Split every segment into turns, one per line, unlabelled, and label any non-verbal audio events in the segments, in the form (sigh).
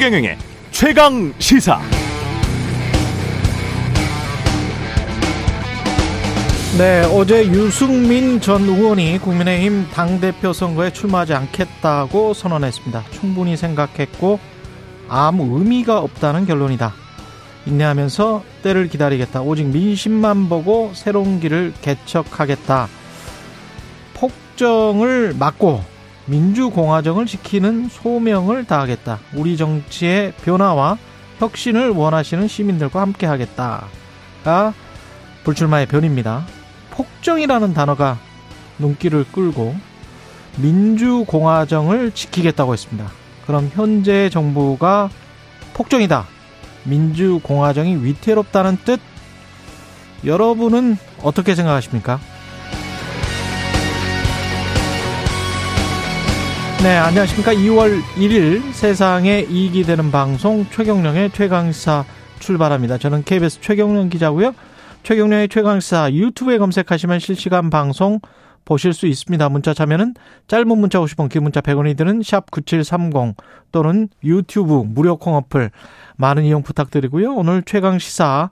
최경영의 최강 시사.
네, 어제 유승민 전 의원이 국민의힘 당대표 선거에 출마하지 않겠다고 선언했습니다. 충분히 생각했고 아무 의미가 없다는 결론이다. 인내하면서 때를 기다리겠다. 오직 민심만 보고 새로운 길을 개척하겠다. 폭정을 막고 민주공화정을 지키는 소명을 다하겠다. 우리 정치의 변화와 혁신을 원하시는 시민들과 함께 하겠다가 불출마의 변입니다. 폭정이라는 단어가 눈길을 끌고 민주공화정을 지키겠다고 했습니다. 그럼 현재 정부가 폭정이다. 민주공화정이 위태롭다는 뜻? 여러분은 어떻게 생각하십니까? 네, 안녕하십니까. 2월 1일 세상에 이익이 되는 방송 최경령의 최강사 출발합니다. 저는 KBS 최경령 기자고요. 최경령의 최강사 유튜브에 검색하시면 실시간 방송 보실 수 있습니다. 문자 참여는 짧은 문자 50원, 긴 문자 100원이 드는 샵 9730 또는 유튜브 무료 콩 어플 많은 이용 부탁드리고요. 오늘 최강 시사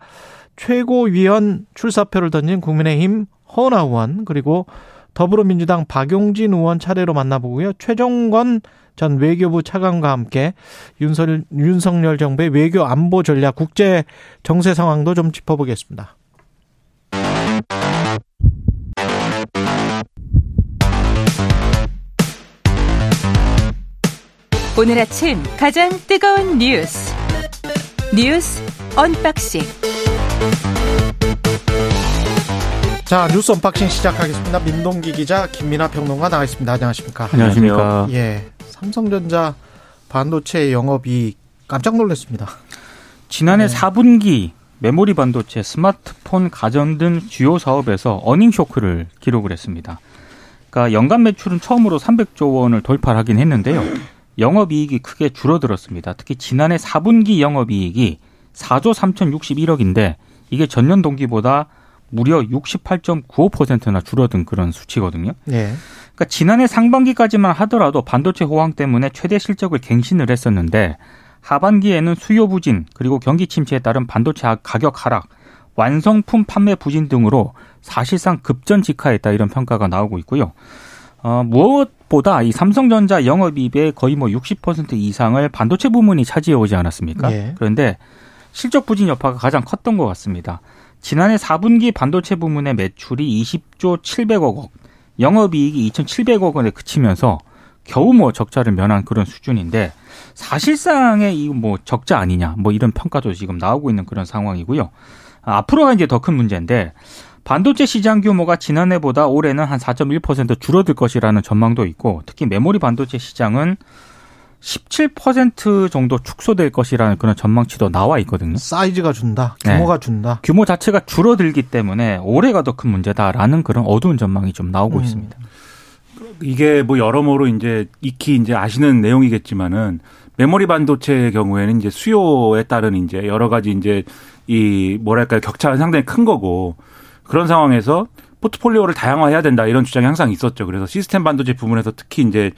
최고위원 출사표를 던진 국민의힘 허나 의원 그리고 더불어민주당 박용진 의원 차례로 만나보고요. 최종건 전 외교부 차관과 함께 윤석열, 윤석열 정부의 외교 안보 전략, 국제 정세 상황도 좀 짚어보겠습니다.
오늘 아침 가장 뜨거운 뉴스 뉴스 unboxing
자 뉴스 unboxing 시작하겠습니다. 민동기 기자 김민아 평론가 나와 있습니다. 안녕하십니까?
안녕하십니까?
예, 삼성전자 반도체 영업이 깜짝 놀랐습니다.
지난해 네. 4분기 메모리 반도체, 스마트폰, 가전 등 주요 사업에서 earning shock를 기록을 했습니다. 그러니까 연간 매출은 처음으로 300조 원을 돌파하긴 했는데요. 영업이익이 크게 줄어들었습니다. 특히 지난해 4분기 영업이익이 4조 3,061억인데 이게 전년 동기보다 무려 68.95%나 줄어든 그런 수치거든요. 네. 그러니까 지난해 상반기까지만 하더라도 반도체 호황 때문에 최대 실적을 갱신을 했었는데 하반기에는 수요 부진 그리고 경기 침체에 따른 반도체 가격 하락, 완성품 판매 부진 등으로 사실상 급전 직하했다 이런 평가가 나오고 있고요. 어, 무엇보다 이 삼성전자 영업이익의 거의 뭐 60% 이상을 반도체 부문이 차지해 오지 않았습니까? 네. 그런데 실적 부진 여파가 가장 컸던 것 같습니다. 지난해 4분기 반도체 부문의 매출이 20조 700억 원, 영업이익이 2,700억 원에 그치면서 겨우 뭐 적자를 면한 그런 수준인데 사실상의 이 뭐 적자 아니냐 뭐 이런 평가도 지금 나오고 있는 그런 상황이고요. 아, 앞으로가 이제 더 큰 문제인데 반도체 시장 규모가 지난해보다 올해는 한 4.1% 줄어들 것이라는 전망도 있고 특히 메모리 반도체 시장은 17% 정도 축소될 것이라는 그런 전망치도 나와 있거든요.
사이즈가 준다. 규모가 네. 준다.
규모 자체가 줄어들기 때문에 올해가 더 큰 문제다라는 그런 어두운 전망이 좀 나오고 음. 있습니다.
이게 뭐 여러모로 이제 익히 이제 아시는 내용이겠지만은 메모리 반도체의 경우에는 이제 수요에 따른 이제 여러 가지 이제 이 뭐랄까요 격차가 상당히 큰 거고 그런 상황에서 포트폴리오를 다양화해야 된다 이런 주장이 항상 있었죠. 그래서 시스템 반도체 부분에서 특히 이제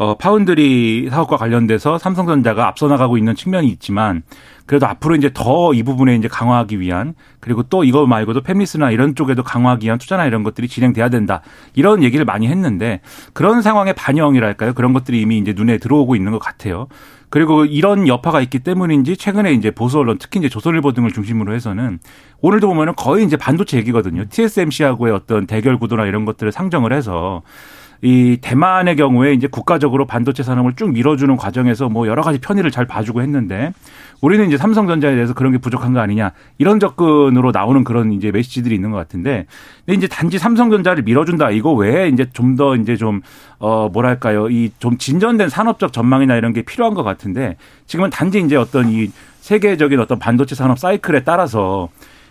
어, 파운드리 사업과 관련돼서 삼성전자가 앞서 나가고 있는 측면이 있지만 그래도 앞으로 이제 더 이 부분에 이제 강화하기 위한 그리고 또 이거 말고도 팹리스나 이런 쪽에도 강화하기 위한 투자나 이런 것들이 진행돼야 된다. 이런 얘기를 많이 했는데 그런 상황의 반영이랄까요? 그런 것들이 이미 이제 눈에 들어오고 있는 것 같아요. 그리고 이런 여파가 있기 때문인지 최근에 이제 보수 언론 특히 이제 조선일보 등을 중심으로 해서는 오늘도 보면은 거의 이제 반도체 얘기거든요. TSMC하고의 어떤 대결 구도나 이런 것들을 상정을 해서 이 대만의 경우에 이제 국가적으로 반도체 산업을 쭉 밀어주는 과정에서 뭐 여러 가지 편의를 잘 봐주고 했는데 우리는 이제 삼성전자에 대해서 그런 게 부족한 거 아니냐 이런 접근으로 나오는 그런 이제 메시지들이 있는 것 같은데 근데 이제 단지 삼성전자를 밀어준다. 이거 외에 이제 좀 더 이제 좀 어 뭐랄까요? 이 좀 진전된 산업적 전망이나 이런 게 필요한 것 같은데 지금은 단지 이제 어떤 이 세계적인 어떤 반도체 산업 사이클에 따라서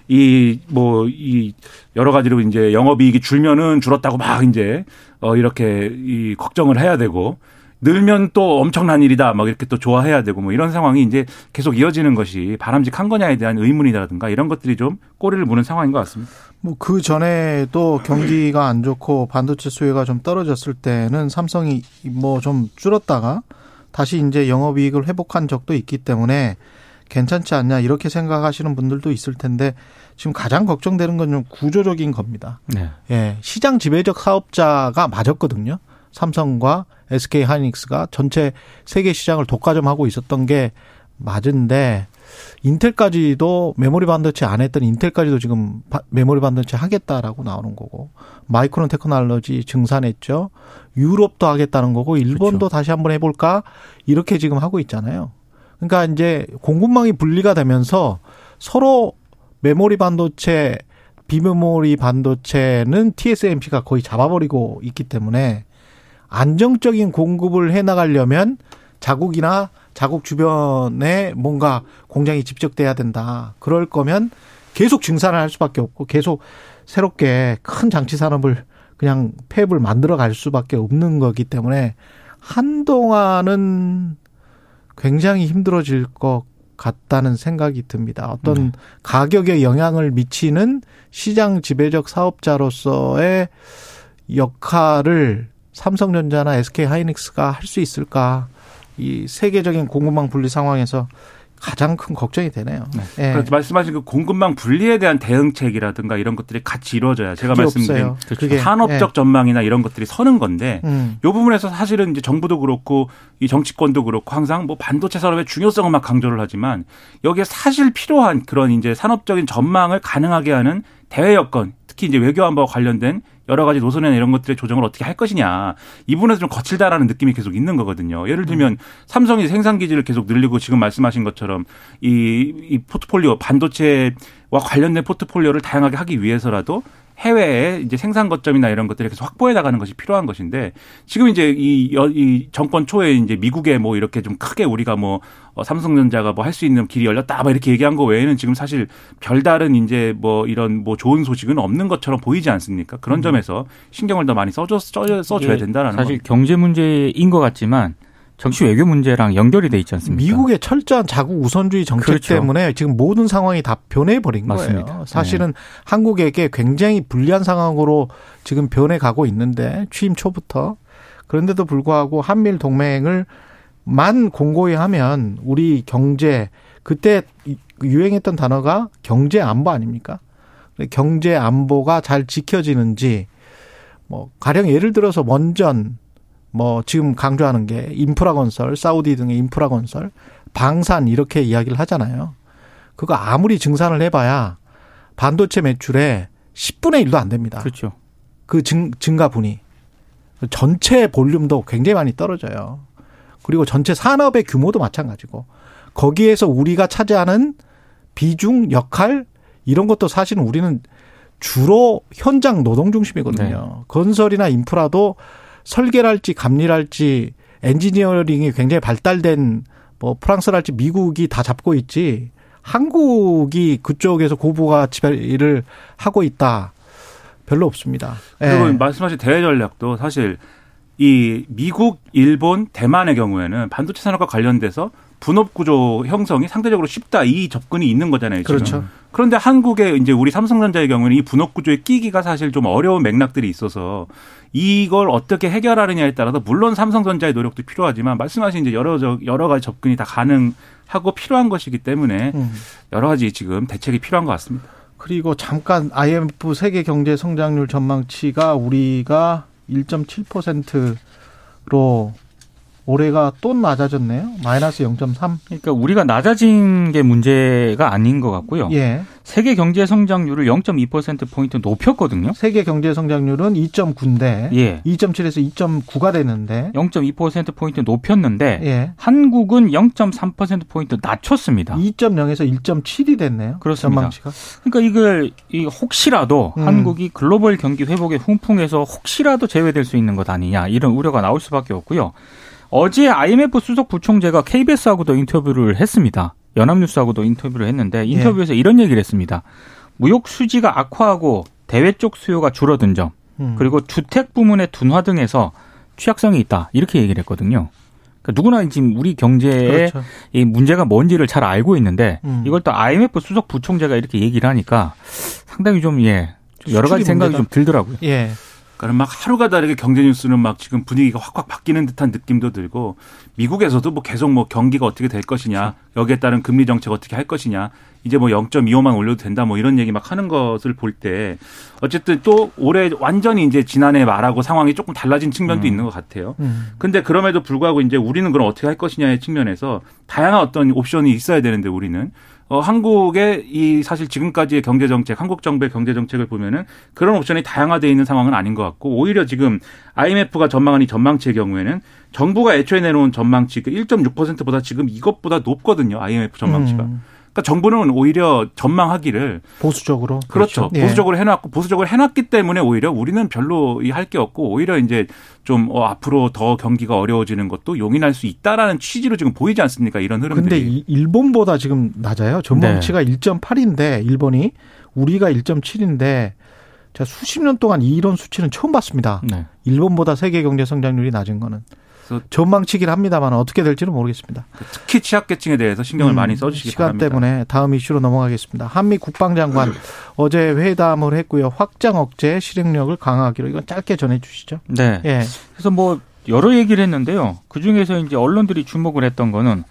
이, 뭐, 이, 여러 가지로 이제 영업이익이 줄면은 줄었다고 막 이제, 어, 이렇게 이 걱정을 해야 되고, 늘면 또 엄청난 일이다. 막 이렇게 또 좋아해야 되고 뭐 이런 상황이 이제 계속 이어지는 것이 바람직한 거냐에 대한 의문이라든가 이런 것들이 좀 꼬리를 무는 상황인 것 같습니다.
뭐 그 전에도 경기가 안 좋고 반도체 수요가 좀 떨어졌을 때는 삼성이 뭐 좀 줄었다가 다시 이제 영업이익을 회복한 적도 있기 때문에 괜찮지 않냐 이렇게 생각하시는 분들도 있을 텐데 지금 가장 걱정되는 건 좀 구조적인 겁니다.
네.
예, 시장 지배적 사업자가 맞았거든요. 삼성과 SK 하이닉스가 전체 세계 시장을 독과점하고 있었던 게 맞은데 인텔까지도 메모리 반도체 안 했던 인텔까지도 지금 메모리 반도체 하겠다라고 나오는 거고 마이크론 테크놀로지 증산했죠. 유럽도 하겠다는 거고 일본도 그렇죠. 다시 한번 해볼까 이렇게 지금 하고 있잖아요. 그러니까 이제 공급망이 분리가 되면서 서로 메모리 반도체 비메모리 반도체는 TSMC가 거의 잡아버리고 있기 때문에 안정적인 공급을 해 나가려면 자국이나 자국 주변에 뭔가 공장이 집적돼야 된다. 그럴 거면 계속 증산을 할 수밖에 없고 계속 새롭게 큰 장치 산업을 그냥 폐업을 만들어 갈 수밖에 없는 거기 때문에 한동안은 굉장히 힘들어질 것 같다는 생각이 듭니다. 어떤 네. 가격에 영향을 미치는 시장 지배적 사업자로서의 역할을 삼성전자나 SK 하이닉스가 할 수 있을까? 이 세계적인 공급망 분리 상황에서 가장 큰 걱정이 되네요. 네.
네. 말씀하신 그 공급망 분리에 대한 대응책이라든가 이런 것들이 같이 이루어져야 제가 말씀드린 그렇죠. 산업적 네. 전망이나 이런 것들이 서는 건데 음. 이 부분에서 사실은 이제 정부도 그렇고 이 정치권도 그렇고 항상 뭐 반도체 산업의 중요성을 막 강조를 하지만 여기에 사실 필요한 그런 이제 산업적인 전망을 가능하게 하는 대외 여건 특히 이제 외교안보와 관련된 여러 가지 노선이나 이런 것들의 조정을 어떻게 할 것이냐 이 부분에서 좀 거칠다라는 느낌이 계속 있는 거거든요. 예를 들면 삼성이 생산 기지를 계속 늘리고 지금 말씀하신 것처럼 이, 이 포트폴리오 반도체와 관련된 포트폴리오를 다양하게 하기 위해서라도 해외에 이제 생산 거점이나 이런 것들을 계속 확보해 나가는 것이 필요한 것인데 지금 이제 이, 이 정권 초에 이제 미국에 뭐 이렇게 좀 크게 우리가 뭐 어, 삼성전자가 뭐 할 수 있는 길이 열렸다 뭐 이렇게 얘기한 거 외에는 지금 사실 별다른 이제 뭐 이런 뭐 좋은 소식은 없는 것처럼 보이지 않습니까? 그런 음. 점에서 신경을 더 많이 써줘, 써줘, 써줘야 된다라는
사실 겁니다. 경제 문제인 것 같지만 정치 외교 문제랑 연결이 돼 있지 않습니까?
미국의 철저한 자국 우선주의 정책 그렇죠. 때문에 지금 모든 상황이 다 변해 버린 거예요. 사실은 네. 한국에게 굉장히 불리한 상황으로 지금 변해 가고 있는데 취임 초부터 그런데도 불구하고 한미일 동맹을 만 공고히 하면 우리 경제 그때 유행했던 단어가 경제 안보 아닙니까? 경제 안보가 잘 지켜지는지 뭐 가령 예를 들어서 원전 뭐 지금 강조하는 게 인프라 건설, 사우디 등의 인프라 건설, 방산 이렇게 이야기를 하잖아요. 그거 아무리 증산을 해봐야 반도체 매출의 10분의 1도 안 됩니다.
그렇죠.
그 증, 증가분이. 전체 볼륨도 굉장히 많이 떨어져요. 그리고 전체 산업의 규모도 마찬가지고 거기에서 우리가 차지하는 비중, 역할 이런 것도 사실은 우리는 주로 현장 노동 중심이거든요. 네. 건설이나 인프라도 설계랄지 감리랄지 엔지니어링이 굉장히 발달된 뭐 프랑스랄지 미국이 다 잡고 있지 한국이 그쪽에서 고부가 지배를 하고 있다. 별로 없습니다.
그리고 예. 말씀하신 대외 전략도 사실 이 미국, 일본, 대만의 경우에는 반도체 산업과 관련돼서 분업 구조 형성이 상대적으로 쉽다 이 접근이 있는 거잖아요. 지금.
그렇죠.
그런데 한국의 이제 우리 삼성전자의 경우는 이 분업 구조에 끼기가 사실 좀 어려운 맥락들이 있어서 이걸 어떻게 해결하느냐에 따라서 물론 삼성전자의 노력도 필요하지만 말씀하신 이제 여러 여러 가지 접근이 다 가능하고 필요한 것이기 때문에 음. 여러 가지 지금 대책이 필요한 것 같습니다.
그리고 잠깐 IMF 세계 경제 성장률 전망치가 우리가 1.7%로 올해가 또 낮아졌네요. 마이너스 0.3.
그러니까 우리가 낮아진 게 문제가 아닌 것 같고요. 예. 세계 경제 성장률을 0.2% 포인트 높였거든요.
세계 경제 성장률은 2.9인데 예. 2.7에서 2.9가 되는데
0.2% 포인트 높였는데 예. 한국은 0.3% 포인트 낮췄습니다.
2.0에서 1.7이 됐네요.
그렇습니다. 전망치가. 그러니까 이걸 혹시라도 음. 한국이 글로벌 경기 회복의 훈풍에서 혹시라도 제외될 수 있는 것 아니냐 이런 우려가 나올 수밖에 없고요. 어제 IMF 수석 부총재가 KBS하고도 인터뷰를 했습니다. 연합뉴스하고도 인터뷰를 했는데 인터뷰에서 예. 이런 얘기를 했습니다. 무역 수지가 악화하고 대외 쪽 수요가 줄어든 점, 음. 그리고 주택 부문의 둔화 등에서 취약성이 있다 이렇게 얘기를 했거든요. 그러니까 누구나 지금 우리 경제에 그렇죠. 이 문제가 뭔지를 잘 알고 있는데 음. 이걸 또 IMF 수석 부총재가 이렇게 얘기를 하니까 상당히 좀 예. 여러 가지 생각이 문제다. 좀 들더라고요.
예.
그러니까 막 하루가 다르게 경제 뉴스는 막 지금 분위기가 확확 바뀌는 듯한 느낌도 들고 미국에서도 뭐 계속 뭐 경기가 어떻게 될 것이냐 여기에 따른 금리 정책 어떻게 할 것이냐 이제 뭐 0.25만 올려도 된다 뭐 이런 얘기 막 하는 것을 볼 때 어쨌든 또 올해 완전히 이제 지난해 말하고 상황이 조금 달라진 측면도
음.
있는 것 같아요.
음.
근데 그럼에도 불구하고 이제 우리는 그럼 어떻게 할 것이냐의 측면에서 다양한 어떤 옵션이 있어야 되는데 우리는 어, 한국의 이 사실 지금까지의 경제 정책, 한국 정부의 경제 정책을 보면은 그런 옵션이 다양화되어 있는 상황은 아닌 것 같고 오히려 지금 IMF가 전망한 이 전망치의 경우에는 정부가 애초에 내놓은 전망치 그 1.6%보다 지금 이것보다 높거든요. IMF 전망치가.
음.
그러니까 정부는 오히려 전망하기를
보수적으로
그렇죠.
예.
보수적으로 해놨고 보수적으로 해놨기 때문에 오히려 우리는 별로 이할게 없고 오히려 이제 좀 어, 앞으로 더 경기가 어려워지는 것도 용인할 수 있다라는 취지로 지금 보이지 않습니까? 이런 흐름들이.
근데 이- 일본보다 지금 낮아요. 전망치가 1.8인데 일본이 우리가 1.7인데 제가 수십 년 동안 이런 수치는 처음 봤습니다.
네.
일본보다 세계 경제 성장률이 낮은 거는
그래서-
전망치긴 합니다만 어떻게 될지는 모르겠습니다.
특히 취약계층에 대해서 신경을
음,
많이 써주시기
시간
바랍니다.
때문에 다음 이슈로 넘어가겠습니다. 한미 국방장관 어제 회담을 했고요. 확장 억제 실행력을 강화하기로 이건 짧게 전해주시죠.
네.
예.
그래서 뭐 여러 얘기를 했는데요. 그 중에서 이제 언론들이 주목을 했던 거는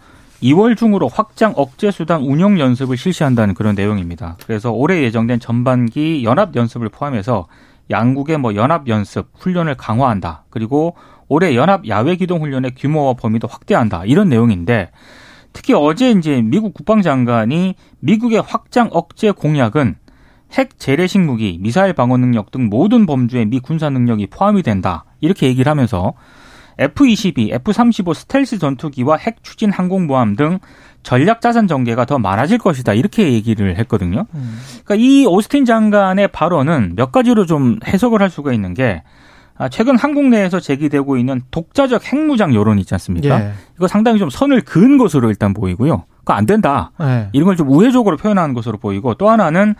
2월 중으로 확장 억제 수단 운영 연습을 실시한다는 그런 내용입니다. 그래서 올해 예정된 전반기 연합 연습을 포함해서 양국의 뭐 연합 연습 훈련을 강화한다. 그리고 올해 연합 야외 기동 훈련의 규모와 범위도 확대한다. 이런 내용인데 특히 어제 이제 미국 국방장관이 미국의 확장 억제 공약은 핵 재래식 무기, 미사일 방어 능력 등 모든 범주의 미 군사 능력이 포함이 된다. 이렇게 얘기를 하면서 F-22, F-35 스텔스 전투기와 핵 추진 항공모함 등 전략 자산 전개가 더 많아질 것이다. 이렇게 얘기를 했거든요.
음.
그러니까 이 오스틴 장관의 발언은 몇 가지로 좀 해석을 할 수가 있는 게 아, 최근 한국 내에서 제기되고 있는 독자적 핵무장 여론 있지 않습니까?
예.
이거 상당히 좀 선을 그은 것으로 일단 보이고요. 안 된다.
예.
이런 걸 좀 우회적으로 표현하는 것으로 보이고 또 하나는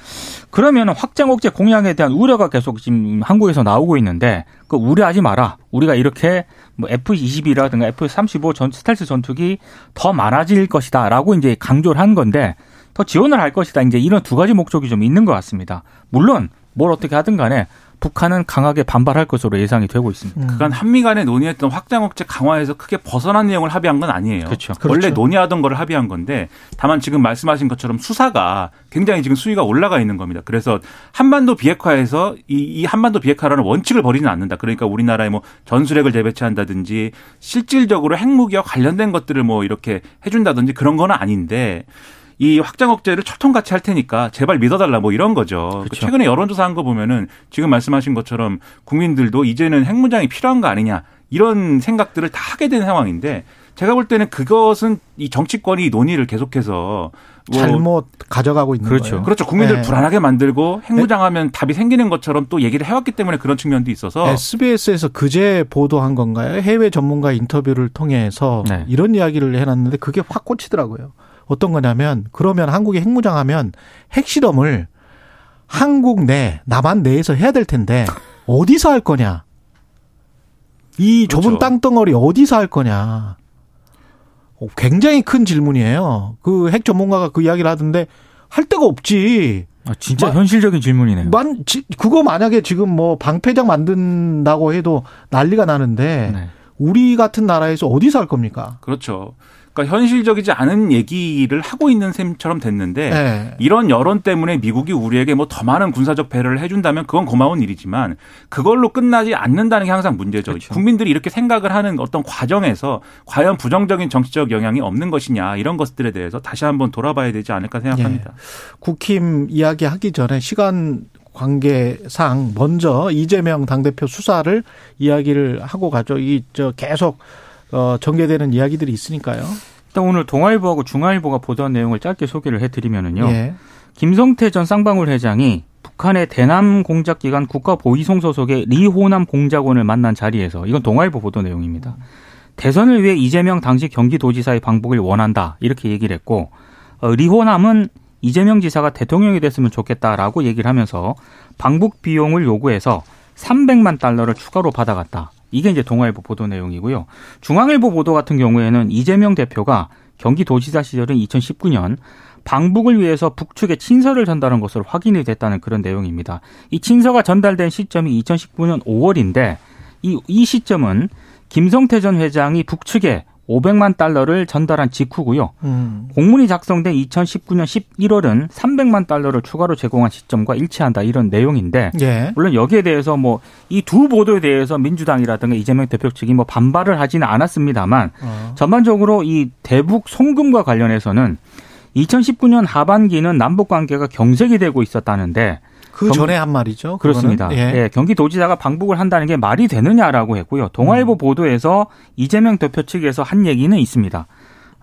그러면 확장 억제 공약에 대한 우려가 계속 지금 한국에서 나오고 있는데 그 우려하지 마라. 우리가 이렇게 뭐 F-22라든가 F-35 전 스텔스 전투기 더 많아질 것이다라고 이제 강조를 한 건데 더 지원을 할 것이다. 이제 이런 두 가지 목적이 좀 있는 것 같습니다. 물론 뭘 어떻게 하든 간에 북한은 강하게 반발할 것으로 예상이 되고 있습니다.
음.
그간 한미 간에 논의했던 확장 억제 강화에서 크게 벗어난 내용을 합의한 건 아니에요.
그렇죠.
원래
그렇죠.
논의하던 거를 합의한 건데 다만 지금 말씀하신 것처럼 수사가 굉장히 지금 수위가 올라가 있는 겁니다. 그래서 한반도 비핵화에서 이, 이 한반도 비핵화라는 원칙을 버리지는 않는다. 그러니까 우리나라에 뭐 전술핵을 재배치한다든지 실질적으로 핵무기와 관련된 것들을 뭐 이렇게 해준다든지 그런 건 아닌데 이 확장 억제를 철통같이 할 테니까 제발 믿어달라 뭐 이런 거죠.
그렇죠.
최근에 여론조사한 거 보면은 지금 말씀하신 것처럼 국민들도 이제는 핵무장이 필요한 거 아니냐 이런 생각들을 다 하게 된 상황인데 제가 볼 때는 그것은 이 정치권이 논의를 계속해서 뭐
잘못 가져가고 있는
그렇죠.
거예요.
그렇죠. 국민들
네.
불안하게 만들고 핵무장하면 답이 생기는 것처럼 또 얘기를 해왔기 때문에 그런 측면도 있어서
SBS에서 그제 보도한 건가요? 해외 전문가 인터뷰를 통해서
네.
이런 이야기를 해놨는데 그게 확 꽂히더라고요. 어떤 거냐면 그러면 한국이 핵무장 하면 핵실험을 한국 내 남한 내에서 해야 될 텐데 어디서 할 거냐? 이 좁은
그렇죠.
땅덩어리 어디서 할 거냐? 어, 굉장히 큰 질문이에요. 그 핵 전문가가 그 이야기를 하던데 할 데가 없지.
아, 진짜
마-
현실적인 질문이네요.
만 지- 그거 만약에 지금 뭐 방패장 만든다고 해도 난리가 나는데
네.
우리 같은 나라에서 어디서 할 겁니까?
그렇죠. 그러니까 현실적이지 않은 얘기를 하고 있는 셈처럼 됐는데
네.
이런 여론 때문에 미국이 우리에게 뭐 더 많은 군사적 배려를 해준다면 그건 고마운 일이지만 그걸로 끝나지 않는다는 게 항상 문제죠.
그렇죠.
국민들이 이렇게 생각을 하는 어떤 과정에서 과연 부정적인 정치적 영향이 없는 것이냐 이런 것들에 대해서 다시 한번 돌아봐야 되지 않을까 생각합니다.
국힘 이야기하기 전에 시간 관계상 먼저 이재명 당대표 수사를 이야기를 하고 가죠. 이 저 계속 어 전개되는 이야기들이 있으니까요.
일단 오늘 동아일보하고 중앙일보가 보도한 내용을 짧게 소개를 해드리면은요.
예.
김성태 전 쌍방울 회장이 북한의 대남 공작 기관 국가 보위송 소속의 리호남 공작원을 만난 자리에서 이건 동아일보 보도 내용입니다. 대선을 위해 이재명 당시 경기도지사의 방북을 원한다 이렇게 얘기를 했고 어, 리호남은 이재명 지사가 대통령이 됐으면 좋겠다라고 얘기를 하면서 방북 비용을 요구해서 300만 달러를 추가로 받아갔다. 이게 이제 동아일보 보도 내용이고요. 중앙일보 보도 같은 경우에는 이재명 대표가 경기도지사 시절인 2019년 방북을 위해서 북측에 친서를 전달한 것으로 확인이 됐다는 그런 내용입니다. 이 친서가 전달된 시점이 2019년 5월인데 이, 이 시점은 김성태 전 회장이 북측에 500만 달러를 전달한 직후고요.
음.
공문이 작성된 2019년 11월은 300만 달러를 추가로 제공한 시점과 일치한다 이런 내용인데
예.
물론 여기에 대해서 뭐 이 두 보도에 대해서 민주당이라든가 이재명 대표 측이 뭐 반발을 하지는 않았습니다만
어.
전반적으로 이 대북 송금과 관련해서는 2019년 하반기는 남북 관계가 경색이 되고 있었다는데
그
경-
전에 한 말이죠. 그거는.
그렇습니다.
예.
예, 경기도지사가 방북을 한다는 게 말이 되느냐라고 했고요. 동아일보
음.
보도에서 이재명 대표 측에서 한 얘기는 있습니다.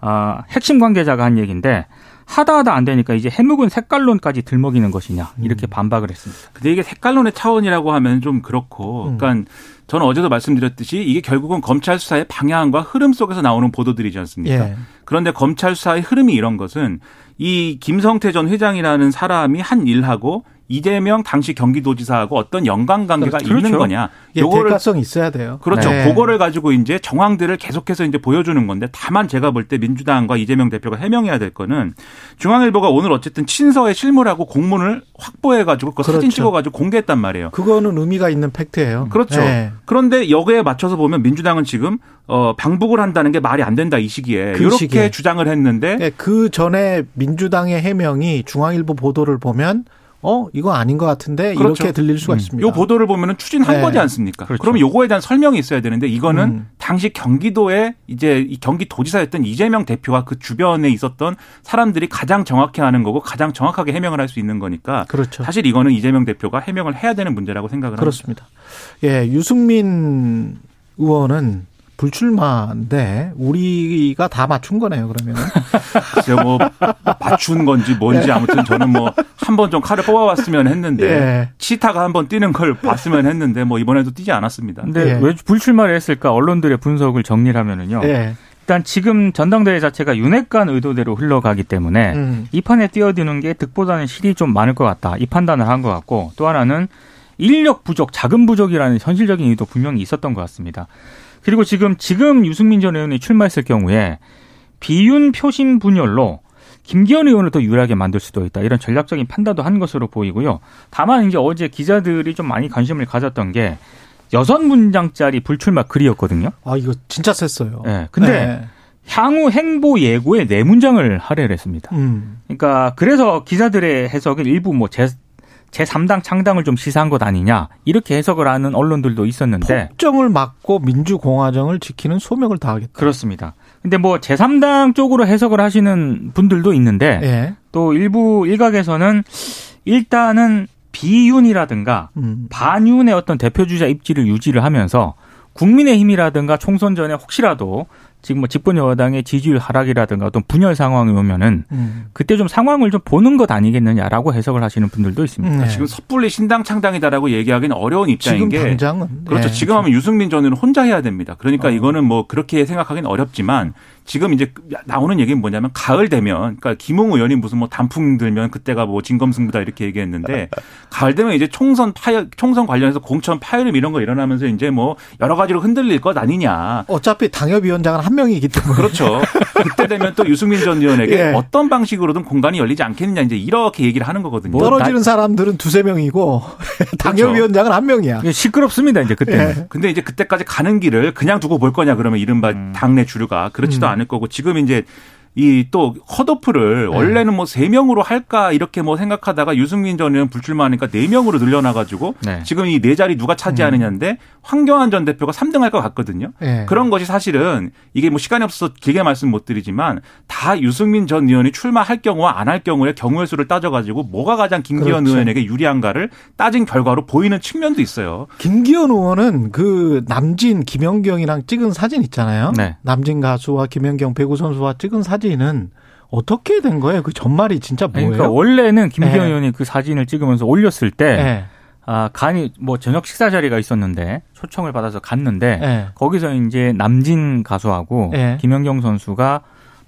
아, 핵심 관계자가 한 얘기인데 하다 하다 안 되니까 이제 해묵은 색깔론까지 들먹이는 것이냐
음.
이렇게 반박을 했습니다.
근데 이게 색깔론의 차원이라고 하면 좀 그렇고,
음.
그러니까 저는 어제도 말씀드렸듯이 이게 결국은 검찰 수사의 방향과 흐름 속에서 나오는 보도들이지 않습니까?
예.
그런데 검찰 수사의 흐름이 이런 것은 이 김성태 전 회장이라는 사람이 한 일하고 이재명 당시 경기도지사하고 어떤 연관 관계가
그렇죠.
있는 거냐.
예,
요거를
대가성이 있어야 돼요.
그렇죠.
네.
그거를 가지고 이제 정황들을 계속해서 이제 보여주는 건데 다만 제가 볼 때 민주당과 이재명 대표가 해명해야 될 거는 중앙일보가 오늘 어쨌든 친서에 실물하고 공문을 확보해 가지고 그 사진
그렇죠.
찍어 가지고 공개했단 말이에요.
그거는 의미가 있는 팩트예요.
그렇죠.
예.
그런데 여기에 맞춰서 보면 민주당은 지금 어 방북을 한다는 게 말이 안 된다 이 시기에
그
이렇게
시기에.
주장을 했는데
예, 그 전에 민주당의 해명이 중앙일보 보도를 보면 어 이거 아닌 것 같은데
그렇죠.
이렇게 들릴 수가 있습니다.
요 보도를 보면은 추진한
네.
거지 않습니까?
그렇죠.
그러면 요거에 대한 설명이 있어야 되는데 이거는
음.
당시 경기도에 이제 이 경기도지사였던 이재명 대표와 그 주변에 있었던 사람들이 가장 정확히 아는 거고 가장 정확하게 해명을 할 수 있는 거니까
그렇죠.
사실 이거는 이재명 대표가 해명을 해야 되는 문제라고 생각을 합니다.
그렇습니다. 예, 유승민 의원은 불출마인데 우리가 다 맞춘 거네요. 그러면 (laughs)
글쎄요, 뭐 맞춘 건지 뭔지 아무튼 저는 뭐 한 번 좀 칼을 뽑아봤으면 했는데
예.
치타가 한 번 뛰는 걸 봤으면 했는데 뭐 이번에도 뛰지 않았습니다.
근데
예.
왜 불출마를 했을까? 언론들의 분석을 정리를 하면은요.
예,
일단 지금 전당대회 자체가 윤핵관 의도대로 흘러가기 때문에
음,
이 판에 뛰어드는 게 득보다는 실이 좀 많을 것 같다. 이 판단을 한 것 같고 또 하나는 인력 부족, 자금 부족이라는 현실적인 이유도 분명히 있었던 것 같습니다. 그리고 지금 지금 유승민 전 의원이 출마했을 경우에 비윤 표심 분열로 김기현 의원을 더 유리하게 만들 수도 있다. 이런 전략적인 판단도 한 것으로 보이고요. 다만 이제 어제 기자들이 좀 많이 관심을 가졌던 게 여섯 문장짜리 불출마 글이었거든요.
아 이거 진짜 셌어요.
예. 근데
예.
향후 행보 예고에 네 문장을 할애를 했습니다.
음,
그러니까 그래서 기자들의 해석은 일부 뭐 제, 제3당 창당을 좀 시사한 것 아니냐 이렇게 해석을 하는 언론들도 있었는데
폭정을 막고 민주공화정을 지키는 소명을 다하겠다.
그렇습니다. 근데 뭐 제3당 쪽으로 해석을 하시는 분들도 있는데
예,
또 일부 일각에서는 일단은 비윤이라든가
음,
반윤의 어떤 대표 주자 입지를 유지를 하면서 국민의힘이라든가 총선 전에 혹시라도 지금 뭐 집권 여당의 지지율 하락이라든가 어떤 분열 상황이 오면은
음,
그때 좀 상황을 좀 보는 것 아니겠느냐라고 해석을 하시는 분들도 있습니다.
음, 네.
지금 섣불리 신당 창당이다라고 얘기하기는 어려운 입장인
지금
게
당장은
그렇죠.
예,
지금 하면 유승민 전 의원은 혼자 해야 됩니다. 그러니까
어.
이거는 뭐 그렇게 생각하기는 어렵지만 지금 이제 나오는 얘기는 뭐냐면 가을 되면 그러니까 김웅 의원이 무슨 뭐 단풍 들면 그때가 뭐 진검승부다 이렇게 얘기했는데 가을 되면 이제 총선 파열 총선 관련해서 공천 파열음 이런 거 일어나면서 이제 뭐 여러 가지로 흔들릴 것 아니냐.
어차피 당협위원장은 한 명이기 때문에
그렇죠. 그때 되면 또 유승민 전 의원에게 (laughs)
예.
어떤 방식으로든 공간이 열리지 않겠느냐 이제 이렇게 얘기를 하는 거거든요.
뭐
떨어지는 사람들은 두세 명이고 (laughs) 당협위원장은 한 명이야.
이게 시끄럽습니다 이제 그때는.
예.
근데 이제 그때까지 가는 길을 그냥 두고 볼 거냐 그러면 이른바
음.
당내 주류가 그렇지도
음.
않을 거고 지금 이제 이 또 컷오프를
네.
원래는 뭐 세 명으로 할까 이렇게 뭐 생각하다가 유승민 전 의원 불출마하니까 네 명으로 늘려놔 가지고
네.
지금 이 네 자리 누가 차지하느냐인데 황교안 전 대표가 3등 할 것 같거든요.
예.
그런 것이 사실은 이게 뭐 시간이 없어서 길게 말씀 못 드리지만 다 유승민 전 의원이 출마할 경우와 안 할 경우에 경우의 수를 따져가지고 뭐가 가장 김기현
그렇죠.
의원에게 유리한가를 따진 결과로 보이는 측면도 있어요.
김기현 의원은 그 남진 김연경이랑 찍은 사진 있잖아요.
네.
남진 가수와 김연경 배구 선수와 찍은 사진 은 어떻게 된 거예요? 그 전말이 진짜 뭐예요?
그러니까 원래는 김기현
예.
의원이 그 사진을 찍으면서 올렸을 때
예.
아, 간이 뭐 저녁 식사 자리가 있었는데 초청을 받아서 갔는데
예.
거기서 이제 남진 가수하고
예.
김연경 선수가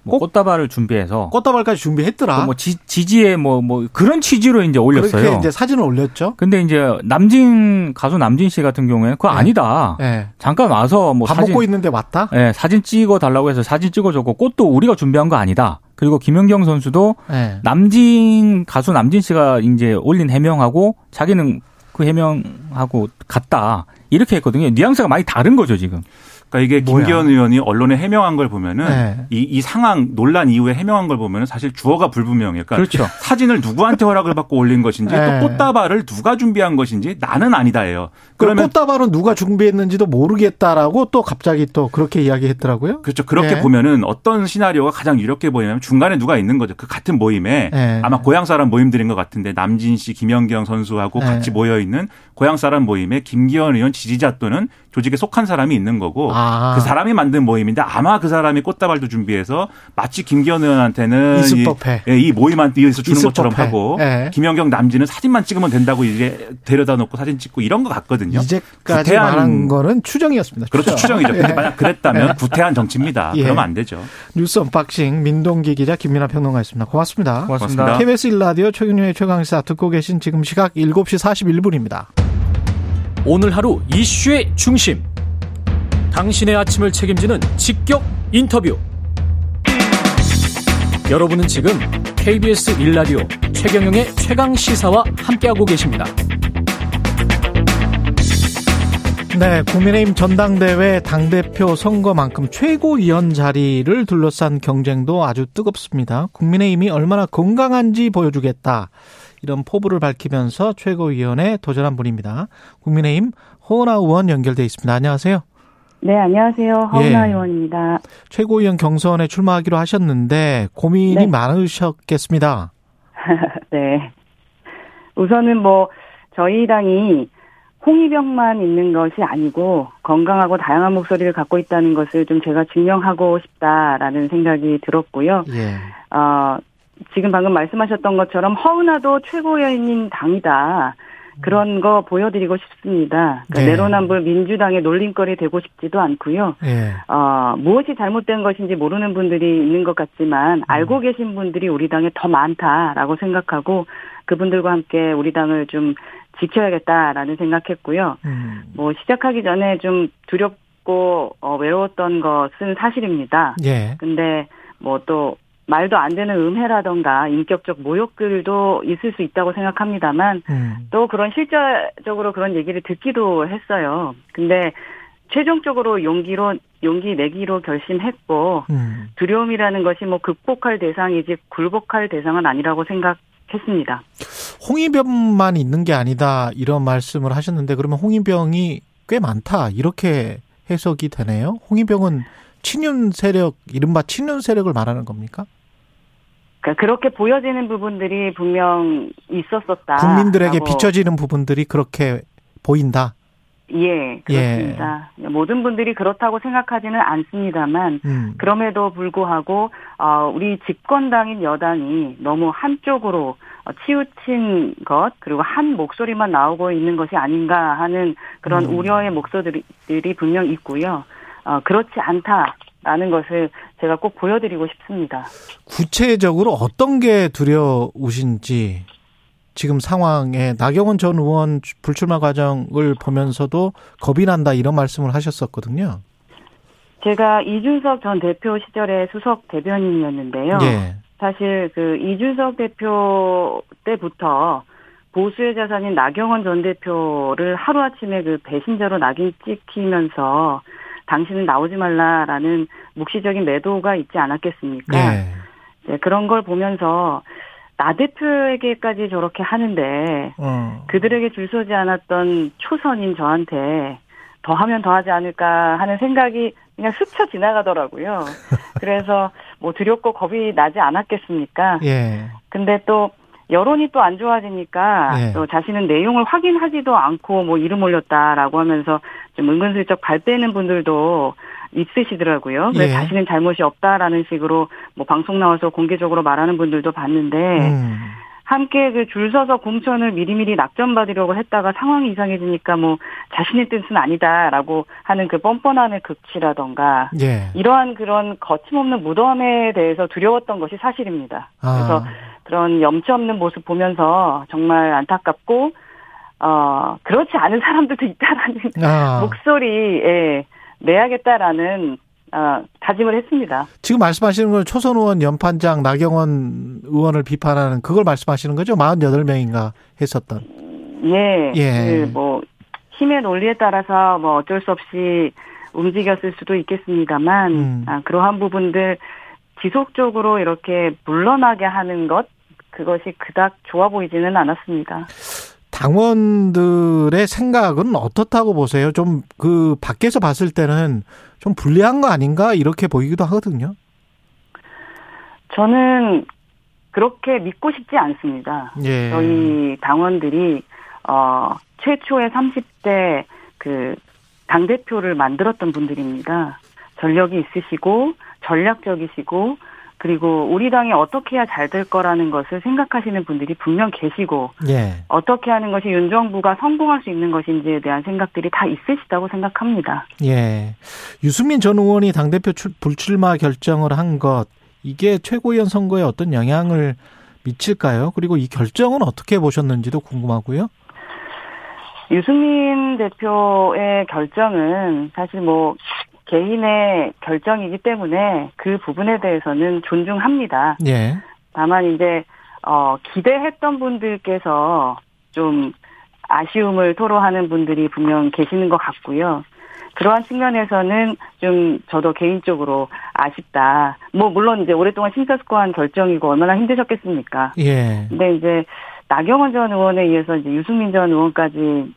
뭐
꼭-
꽃다발을 준비해서
꽃다발까지 준비했더라.
또뭐 지, 지지에 뭐, 뭐 그런 취지로 이제 올렸어요.
그렇게 이제 사진을 올렸죠.
근데 이제 남진 가수 남진 씨 같은 경우에는 그거
예.
아니다.
예.
잠깐 와서
뭐밥
사진
먹고 있는데 왔다.
예, 사진 찍어 달라고 해서 사진 찍어줬고 꽃도 우리가 준비한 거 아니다. 그리고 김연경 선수도
네.
남진 가수 남진 씨가 이제 올린 해명하고 자기는 그 해명하고 같다 이렇게 했거든요. 뉘앙스가 많이 다른 거죠 지금.
그러니까 이게
뭐야?
김기현 의원이 언론에 해명한 걸 보면은
네.
이, 이 상황 논란 이후에 해명한 걸 보면은 사실 주어가 불분명해요. 그러니까
그렇죠.
사진을 누구한테 허락을 받고 올린 것인지
네.
또 꽃다발을 누가 준비한 것인지 나는 아니다예요.
그러면
그러면
꽃다발은 누가 준비했는지도 모르겠다라고 또 갑자기 또 그렇게 이야기했더라고요.
그렇죠. 그렇게
네.
보면은 어떤 시나리오가 가장 유력해 보이냐면 중간에 누가 있는 거죠. 그 같은 모임에
네.
아마 고향 사람 모임들인 것 같은데 남진 씨, 김연경 선수하고
네.
같이 모여 있는 고향 사람 모임에 김기현 의원 지지자 또는 조직에 속한 사람이 있는 거고
아.
그 사람이 만든 모임인데 아마 그 사람이 꽃다발도 준비해서 마치 김기현 의원한테는 이,
법해.
예, 이 모임한테 의해서 주는
있을
것처럼. 하고
네.
김연경 남진은 사진만 찍으면 된다고 이제 데려다 놓고 사진 찍고 이런 것 같거든요.
이제까지
구태한-
말한 거는 추정이었습니다.
그렇죠.
추정.
추정이죠. 근데
예.
만약 그랬다면 구태한 정치입니다.
예.
그러면 안 되죠.
뉴스 unboxing 민동기 기자 김민아 평론가였습니다. 고맙습니다.
고맙습니다.
KBS 1라디오 최경영의 최강시사 듣고 계신 지금 시각 7시 41분입니다.
오늘 하루 이슈의 중심. 당신의 아침을 책임지는 직격 인터뷰. 여러분은 지금 KBS 1라디오 최경영의 최강 시사와 함께하고 계십니다.
네, 국민의힘 전당대회 당대표 선거만큼 최고위원 자리를 둘러싼 경쟁도 아주 뜨겁습니다. 국민의힘이 얼마나 건강한지 보여주겠다. 이런 포부를 밝히면서 최고위원에 도전한 분입니다. 국민의힘 호은아 의원 연결돼 있습니다. 안녕하세요.
네, 안녕하세요. 허은아
예.
의원입니다.
최고위원 경선에 출마하기로 하셨는데 고민이
네.
많으셨겠습니다. (laughs)
네. 우선은 뭐, 저희 당이 홍위병만 있는 것이 아니고 건강하고 다양한 목소리를 갖고 있다는 것을 좀 제가 증명하고 싶다라는 생각이 들었고요.
예.
어, 지금 방금 말씀하셨던 것처럼 허은아도 최고위원인 당이다. 그런 거 보여드리고 싶습니다. 그러니까
네.
내로남불 민주당의 놀림거리 되고 싶지도 않고요.
예.
어, 무엇이 잘못된 것인지 모르는 분들이 있는 것 같지만
음.
알고 계신 분들이 우리 당에 더 많다라고 생각하고 그분들과 함께 우리 당을 좀 지켜야겠다라는 생각했고요.
음.
뭐 시작하기 전에 좀 두렵고 어, 외로웠던 것은 사실입니다.
예.
근데 뭐 또 말도 안 되는 음해라던가 인격적 모욕들도 있을 수 있다고 생각합니다만
음.
또 그런 실질적으로 그런 얘기를 듣기도 했어요. 근데 최종적으로 용기로 용기 내기로 결심했고
음.
두려움이라는 것이 뭐 극복할 대상이지 굴복할 대상은 아니라고 생각했습니다.
홍위병만 있는 게 아니다 이런 말씀을 하셨는데 그러면 홍위병이 꽤 많다 이렇게 해석이 되네요. 홍위병은 친윤 세력 이른바 친윤 세력을 말하는 겁니까?
그러니까 그렇게 보여지는 부분들이 분명 있었었다.
국민들에게. 비춰지는 부분들이 그렇게 보인다.
예, 그렇습니다. 모든 분들이 그렇다고 생각하지는 않습니다만
음.
그럼에도 불구하고 어, 우리 집권당인 여당이 너무 한쪽으로 어, 치우친 것 그리고 한 목소리만 나오고 있는 것이 아닌가 하는 그런
음.
우려의 목소리들이 분명 있고요. 어, 그렇지 않다라는 것을 제가 꼭 보여드리고 싶습니다.
구체적으로 어떤 게 두려우신지 지금 상황에 나경원 전 의원 불출마 과정을 보면서도 겁이 난다 이런 말씀을 하셨었거든요.
제가 이준석 전 대표 시절에 수석 대변인이었는데요.
예.
사실 그 이준석 대표 때부터 보수의 자산인 나경원 전 대표를 하루아침에 그 배신자로 낙인 찍히면서 당신은 나오지 말라라는 묵시적인 매도가 있지 않았겠습니까?
예.
네, 그런 걸 보면서 나 대표에게까지 저렇게 하는데
어.
그들에게 줄 서지 않았던 초선인 저한테 더 하면 더 하지 않을까 하는 생각이 그냥 스쳐 지나가더라고요. (laughs) 그래서 뭐 두렵고 겁이 나지 않았겠습니까?
예.
근데 또 여론이 또 안 좋아지니까
예.
또 자신은 내용을 확인하지도 않고 뭐 이름 올렸다라고 하면서 좀 은근슬쩍 발 빼는 분들도 있으시더라고요. 왜
예.
자신은 잘못이 없다라는 식으로 뭐 방송 나와서 공개적으로 말하는 분들도 봤는데
음.
함께 그 줄 서서 공천을 미리미리 낙점받으려고 했다가 상황이 이상해지니까 뭐 자신의 뜻은 아니다라고 하는 그 뻔뻔함의 극치라던가
예.
이러한 그런 거침없는 무덤에 대해서 두려웠던 것이 사실입니다. 그래서
아.
그런 염치 없는 모습 보면서 정말 안타깝고 어 그렇지 않은 사람들도 있다라는
아. (laughs)
목소리에 내야겠다라는 어 다짐을 했습니다.
지금 말씀하시는 건 초선 의원 연판장 나경원 의원을 비판하는 그걸 말씀하시는 거죠? 48명인가 했었던.
예.
예.
그 뭐 힘의 논리에 따라서 뭐 어쩔 수 없이 움직였을 수도 있겠습니다만
음.
아, 그러한 부분들 지속적으로 이렇게 물러나게 하는 것 그것이 그닥 좋아 보이지는 않았습니다.
당원들의 생각은 어떻다고 보세요? 좀 그 밖에서 봤을 때는 좀 불리한 거 아닌가 이렇게 보이기도 하거든요.
저는 그렇게 믿고 싶지 않습니다.
예.
저희 당원들이 어 최초의 30대 그 당 대표를 만들었던 분들입니다. 전력이 있으시고 전략적이시고 그리고 우리 당이 어떻게 해야 잘 될 거라는 것을 생각하시는 분들이 분명 계시고
예.
어떻게 하는 것이 윤 정부가 성공할 수 있는 것인지에 대한 생각들이 다 있으시다고 생각합니다.
예. 유승민 전 의원이 당 대표 출, 불출마 결정을 한 것, 이게 최고위원 선거에 어떤 영향을 미칠까요? 그리고 이 결정은 어떻게 보셨는지도 궁금하고요.
유승민 대표의 결정은 사실 뭐 개인의 결정이기 때문에 그 부분에 대해서는 존중합니다.
예.
다만 이제 어 기대했던 분들께서 좀 아쉬움을 토로하는 분들이 분명 계시는 것 같고요. 그러한 측면에서는 좀 저도 개인적으로 아쉽다. 뭐 물론 이제 오랫동안 심사숙고한 결정이고 얼마나 힘드셨겠습니까.
예.
근데 이제 나경원 전 의원에 의해서 이제 유승민 전 의원까지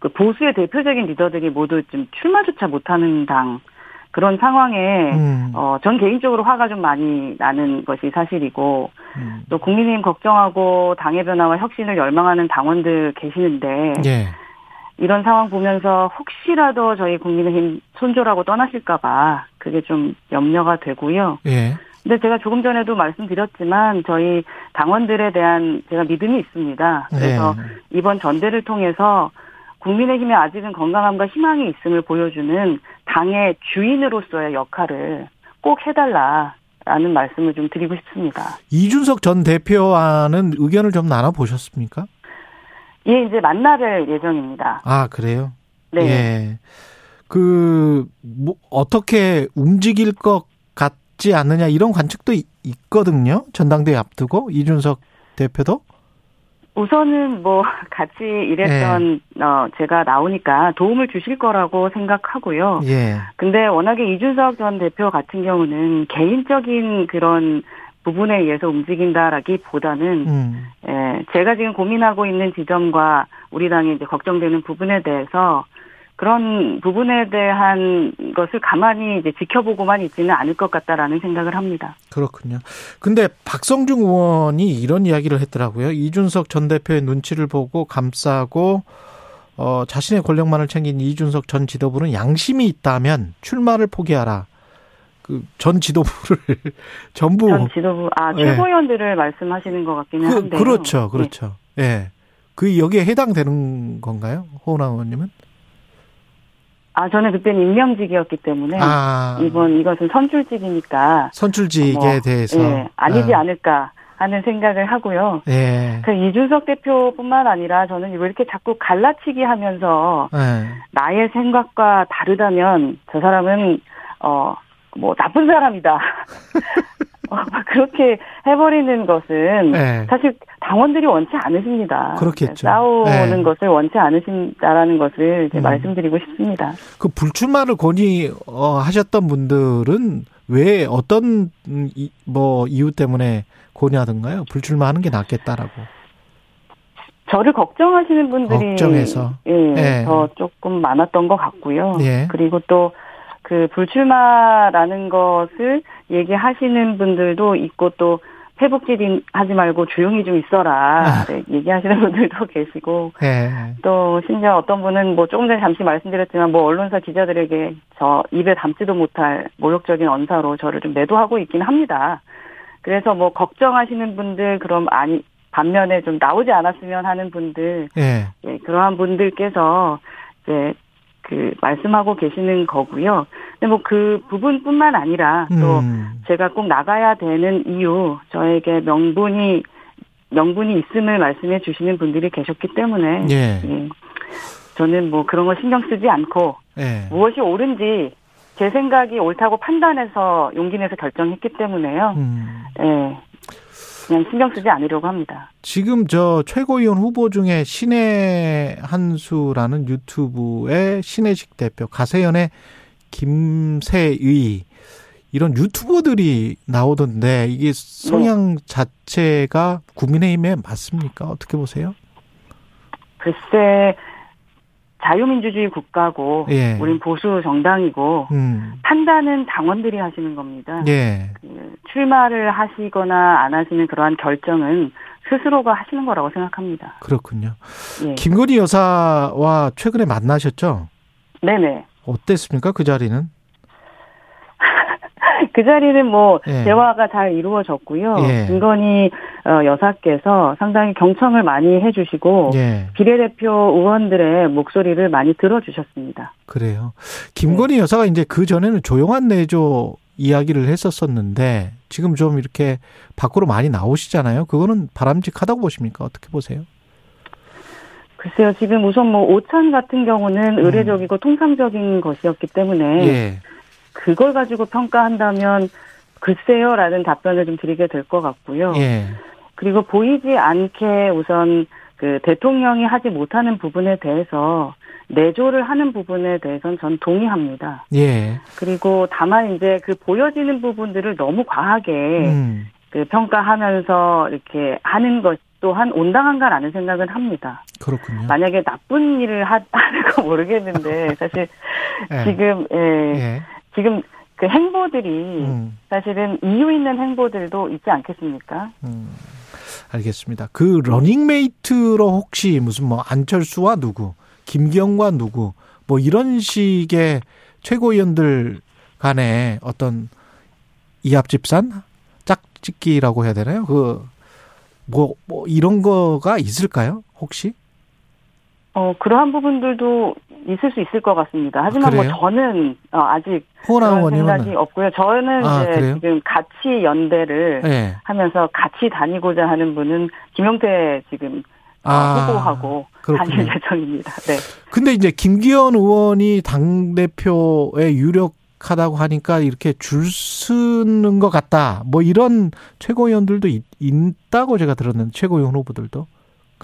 그 보수의 대표적인 리더들이 모두 좀 출마조차 못하는 당 그런 상황에
음.
어, 전 개인적으로 화가 좀 많이 나는 것이 사실이고,
음.
또 국민의힘 걱정하고 당의 변화와 혁신을 열망하는 당원들 계시는데,
예.
이런 상황 보면서 혹시라도 저희 국민의힘 손절하고 떠나실까봐 그게 좀 염려가 되고요.
예.
근데 제가 조금 전에도 말씀드렸지만 저희 당원들에 대한 제가 믿음이 있습니다. 그래서
예.
이번 전대를 통해서 국민의힘에 아직은 건강함과 희망이 있음을 보여주는 당의 주인으로서의 역할을 꼭 해달라 라는 말씀을 좀 드리고 싶습니다.
이준석 전 대표와는 의견을 좀 나눠보셨습니까?
예, 이제 만나뵐 예정입니다.
아, 그래요?
네.
예. 그, 뭐, 어떻게 움직일 것 같지 않느냐, 이런 관측도 있- 있거든요. 전당대회 앞두고, 이준석 대표도.
우선은 뭐 (laughs) 같이 일했던
네.
어 제가 나오니까 도움을 주실 거라고 생각하고요.
예.
근데 워낙에 이준석 전 대표 같은 경우는 개인적인 그런 부분에 의해서 움직인다라기보다는
음.
예, 제가 지금 고민하고 있는 지점과 우리 당이 이제 걱정되는 부분에 대해서 그런 부분에 대한 것을 가만히 이제 지켜보고만 있지는 않을 것 같다라는 생각을 합니다.
그렇군요. 근데 박성중 의원이 이런 이야기를 했더라고요. 이준석 전 대표의 눈치를 보고 감싸고 어, 자신의 권력만을 챙긴 이준석 전 지도부는 양심이 있다면 출마를 포기하라. 그 전 지도부를 (laughs) 전부
전 지도부 아
예.
최고위원들을 말씀하시는 것 같기는
그,
한데요.
그렇죠,
네.
그렇죠. 예. 그 여기에 해당되는 건가요, 호은아 의원님은?
아 저는 그때는 임명직이었기 때문에
아
이번 이것은 선출직이니까
선출직에
뭐,
대해서
예, 아니지
아,
않을까 하는 생각을 하고요.
예.
그 이준석 대표뿐만 아니라 저는 왜 이렇게 자꾸 갈라치기 하면서
예.
나의 생각과 다르다면 저 사람은 어 뭐 나쁜 사람이다. (laughs) 어, 막 그렇게 해버리는 것은
예.
사실 당원들이 원치 않으십니다.
그렇겠죠.
싸우는
네.
것을 원치 않으신다라는 것을 이제
음.
말씀드리고 싶습니다.
그 불출마를 건의하셨던 분들은 왜 어떤 뭐 이유 때문에 건의하던가요? 불출마하는 게 낫겠다라고.
저를 걱정하시는 분들이
걱정해서.
예,
예.
더 조금 많았던 것 같고요.
예.
그리고 또 그 불출마라는 것을 얘기하시는 분들도 있고 또 회복질 하지 말고 조용히 좀 있어라
아.
네, 얘기하시는 분들도 (laughs) 계시고
예.
또 심지어 어떤 분은 뭐 조금 전에 잠시 말씀드렸지만 뭐 언론사 기자들에게 저 입에 담지도 못할 모욕적인 언사로 저를 좀 매도하고 있긴 합니다. 그래서 뭐 걱정하시는 분들 그럼 아니 반면에 좀 나오지 않았으면 하는 분들
예.
예, 그러한 분들께서 이제 그 말씀하고 계시는 거고요. 근데 뭐 그 부분뿐만 아니라 또
음.
제가 꼭 나가야 되는 이유 저에게 명분이 명분이 있음을 말씀해 주시는 분들이 계셨기 때문에
예.
예, 저는 뭐 그런 거 신경 쓰지 않고
예.
무엇이 옳은지 제 생각이 옳다고 판단해서 용기 내서 결정했기 때문에요.
음.
예. 그냥 신경 쓰지 않으려고 합니다.
지금 저 최고위원 후보 중에 신의 한수라는 유튜브의 신혜식 대표, 가세연의 김세의 이런 유튜버들이 나오던데 이게 성향 자체가 국민의힘에 맞습니까? 어떻게 보세요?
글쎄 자유민주주의 국가고
예.
우린 보수 정당이고
음.
판단은 당원들이 하시는 겁니다.
예.
그 출마를 하시거나 안 하시는 그러한 결정은 스스로가 하시는 거라고 생각합니다.
그렇군요.
예.
김건희 여사와 최근에 만나셨죠?
네네.
어땠습니까? 그 자리는? (laughs)
그 자리는 뭐
예.
대화가 잘 이루어졌고요.
예.
김건희 어, 여사께서 상당히 경청을 많이 해주시고
예.
비례대표 의원들의 목소리를 많이 들어주셨습니다.
그래요. 김건희
네.
여사가 이제 그 전에는 조용한 내조 이야기를 했었었는데 지금 좀 이렇게 밖으로 많이 나오시잖아요. 그거는 바람직하다고 보십니까? 어떻게 보세요?
글쎄요, 지금 우선 뭐 오찬 같은 경우는
음.
의례적이고 통상적인 것이었기 때문에
예.
그걸 가지고 평가한다면 글쎄요라는 답변을 좀 드리게 될 것 같고요.
예.
그리고 보이지 않게 우선 그 대통령이 하지 못하는 부분에 대해서 내조를 하는 부분에 대해서는 전 동의합니다.
예.
그리고 다만 이제 그 보여지는 부분들을 너무 과하게
음.
그 평가하면서 이렇게 하는 것 또한 온당한가라는 생각은 합니다.
그렇군요.
만약에 나쁜 일을 하, (laughs) 하는 거 모르겠는데 사실
예.
지금 예,
예.
지금 그 행보들이
음.
사실은 이유 있는 행보들도 있지 않겠습니까?
음. 알겠습니다. 그 러닝메이트로 혹시 무슨 뭐 안철수와 누구, 김기현과 누구, 뭐 이런 식의 최고위원들 간에 어떤 이합집산 짝짓기라고 해야 되나요? 그 뭐, 뭐 이런 거가 있을까요? 혹시?
어 그러한 부분들도 있을 수 있을 것 같습니다. 하지만 뭐
그래요?
저는 어, 아직 그런 생각이 없고요. 저는
아,
이제
그래요?
지금 같이 연대를
예.
하면서 같이 다니고자 하는 분은 김용태 지금 어,
아,
후보하고
그렇군요.
다닐 예정입니다. 네.
근데 이제 김기현 의원이 당 대표에 유력하다고 하니까 이렇게 줄 서는 것 같다. 뭐 이런 최고위원들도 있, 있다고 제가 들었는데 최고위원 후보들도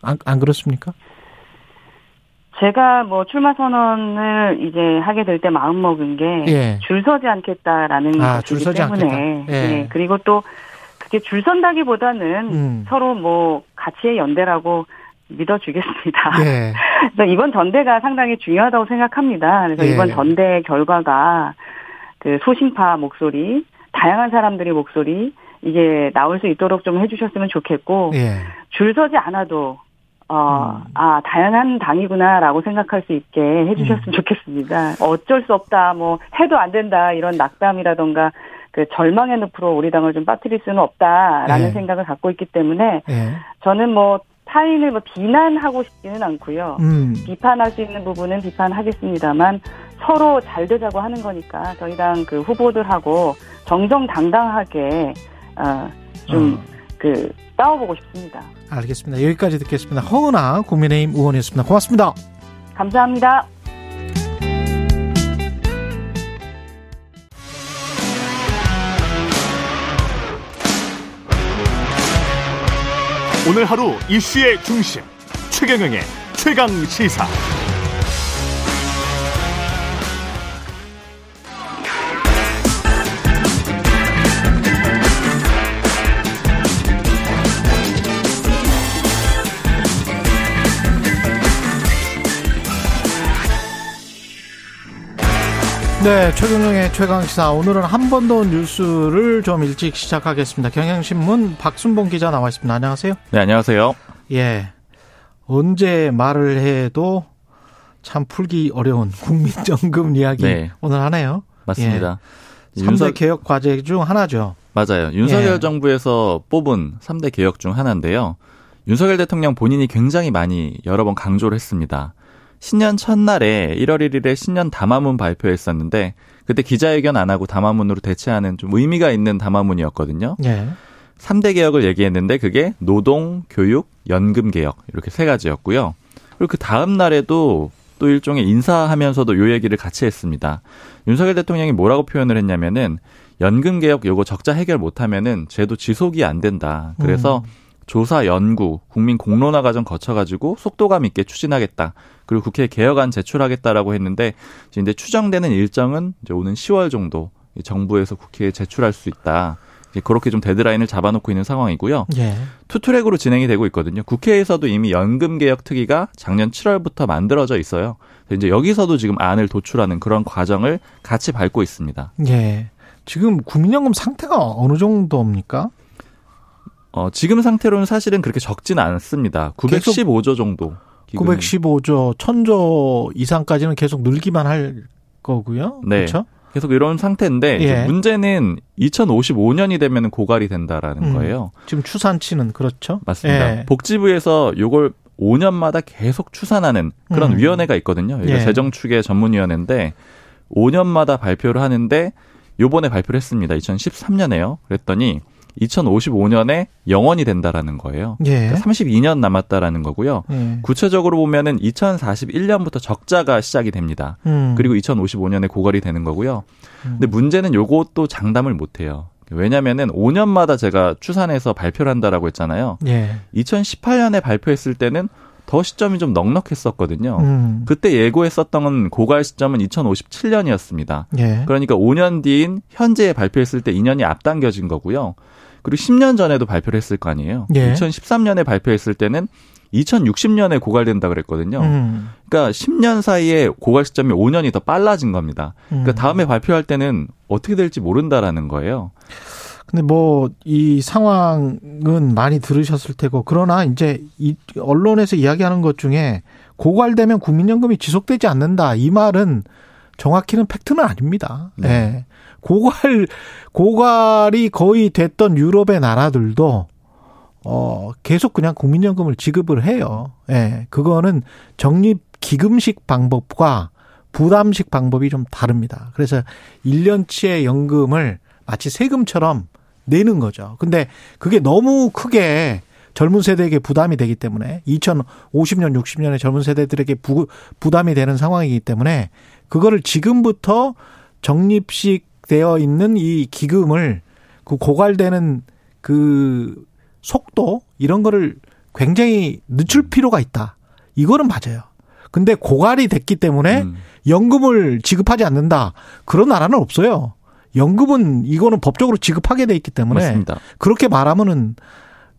안, 안 그렇습니까?
제가 뭐 출마 선언을 이제 하게 될 때 마음 먹은 게
예.
줄 서지 않겠다라는
아, 줄 서지
때문에
않겠다. 예.
네, 그리고 또 그게 줄 선다기보다는
음.
서로 뭐 가치의 연대라고 믿어주겠습니다.
예. (laughs)
그래서 이번 전대가 상당히 중요하다고 생각합니다. 그래서
예.
이번 전대 결과가 그 소신파 목소리, 다양한 사람들의 목소리 이게 나올 수 있도록 좀 해주셨으면 좋겠고
예.
줄 서지 않아도 어,
음.
아, 다양한 당이구나라고 생각할 수 있게 해주셨으면
음.
좋겠습니다. 어쩔 수 없다, 뭐, 해도 안 된다, 이런 낙담이라던가, 그 절망의 늪으로 우리 당을 좀 빠뜨릴 수는 없다라는
네.
생각을 갖고 있기 때문에,
예.
저는 뭐, 타인을 뭐 비난하고 싶지는 않고요.
음.
비판할 수 있는 부분은 비판하겠습니다만, 서로 잘 되자고 하는 거니까, 저희 당 그 후보들하고 정정당당하게, 어, 좀,
어.
그, 싸워보고 싶습니다.
알겠습니다. 여기까지 듣겠습니다. 허은아 국민의힘 의원이었습니다. 고맙습니다.
감사합니다.
오늘 하루 이슈의 중심 최경영의 최강 시사.
네, 최경영의 최강시사. 오늘은 한 번 더 뉴스를 좀 일찍 시작하겠습니다. 경향신문 박순봉 기자 나와 있습니다. 안녕하세요.
네, 안녕하세요.
예. 언제 말을 해도 참 풀기 어려운 (laughs) 국민연금 이야기
네.
오늘 하네요.
맞습니다.
예. 3대
윤석,
개혁 과제 중 하나죠.
맞아요. 윤석열
예.
정부에서 뽑은 3대 개혁 중 하나인데요. 윤석열 대통령 본인이 굉장히 많이 여러 번 강조를 했습니다. 신년 첫날에 1월 1일에 신년 담화문 발표했었는데 그때 기자회견 안 하고 담화문으로 대체하는 좀 의미가 있는 담화문이었거든요.
예.
3대 개혁을 얘기했는데 그게 노동, 교육, 연금 개혁 이렇게 세 가지였고요. 그리고 그 다음 날에도 또 일종의 인사하면서도 요 얘기를 같이 했습니다. 윤석열 대통령이 뭐라고 표현을 했냐면은 연금 개혁 요거 적자 해결 못하면은 제도 지속이 안 된다. 그래서 음. 조사 연구 국민 공론화 과정 거쳐가지고 속도감 있게 추진하겠다. 그리고 국회에 개혁안 제출하겠다라고 했는데 이제 추정되는 일정은 이제 오는 10월 정도 정부에서 국회에 제출할 수 있다. 그렇게 좀 데드라인을 잡아놓고 있는 상황이고요. 예. two-track으로 진행이 되고 있거든요. 국회에서도 이미 연금 개혁 특위가 작년 7월부터 만들어져 있어요. 이제 여기서도 지금 안을 도출하는 그런 과정을 같이 밟고 있습니다.
예. 지금 국민연금 상태가 어느 정도입니까?
어, 지금 상태로는 사실은 그렇게 적지는 않습니다. 915조 정도.
기금이. 915조, 1000조 이상까지는 계속 늘기만 할 거고요. 네. 그렇죠?
계속 이런 상태인데 예. 문제는 2055년이 되면 고갈이 된다라는 음, 거예요.
지금 추산치는 그렇죠.
맞습니다. 예. 복지부에서 요걸 5년마다 계속 추산하는 그런 음. 위원회가 있거든요. 여기가 예. 재정축의 전문위원회인데 5년마다 발표를 하는데 요번에 발표를 했습니다. 2013년에요. 그랬더니 2055년에 영원이 된다라는 거예요. 예. 그러니까 32년 남았다라는 거고요. 예. 구체적으로 보면은 2041년부터 적자가 시작이 됩니다. 음. 그리고 2055년에 고갈이 되는 거고요. 음. 근데 문제는 요것도 장담을 못 해요. 왜냐면은 5년마다 제가 추산해서 발표를 한다라고 했잖아요. 예. 2018년에 발표했을 때는 더 시점이 좀 넉넉했었거든요. 음. 그때 예고했었던 건 고갈 시점은 2057년이었습니다. 예. 그러니까 5년 뒤인 현재에 발표했을 때 2년이 앞당겨진 거고요. 그리고 10년 전에도 발표를 했을 거 아니에요. 예. 2013년에 발표했을 때는 2060년에 고갈된다 그랬거든요. 음. 그러니까 10년 사이에 고갈 시점이 5년이 더 빨라진 겁니다. 그러니까 음. 다음에 발표할 때는 어떻게 될지 모른다라는 거예요.
근데 뭐 이 상황은 많이 들으셨을 테고 그러나 이제 이 언론에서 이야기하는 것 중에 고갈되면 국민연금이 지속되지 않는다 이 말은 정확히는 팩트는 아닙니다. 네. 네. 고갈 고갈이 거의 됐던 유럽의 나라들도 어 계속 그냥 국민연금을 지급을 해요. 예. 네. 그거는 적립 기금식 방법과 부담식 방법이 좀 다릅니다. 그래서 1년치의 연금을 마치 세금처럼 내는 거죠. 근데 그게 너무 크게 젊은 세대에게 부담이 되기 때문에 2050년, 60년에 젊은 세대들에게 부, 부담이 되는 상황이기 때문에 그거를 지금부터 적립식 되어 있는 이 기금을 그 고갈되는 그 속도 이런 거를 굉장히 늦출 필요가 있다. 이거는 맞아요. 근데 고갈이 됐기 때문에 음. 연금을 지급하지 않는다. 그런 나라는 없어요. 연금은 이거는 법적으로 지급하게 돼 있기 때문에 맞습니다. 그렇게 말하면은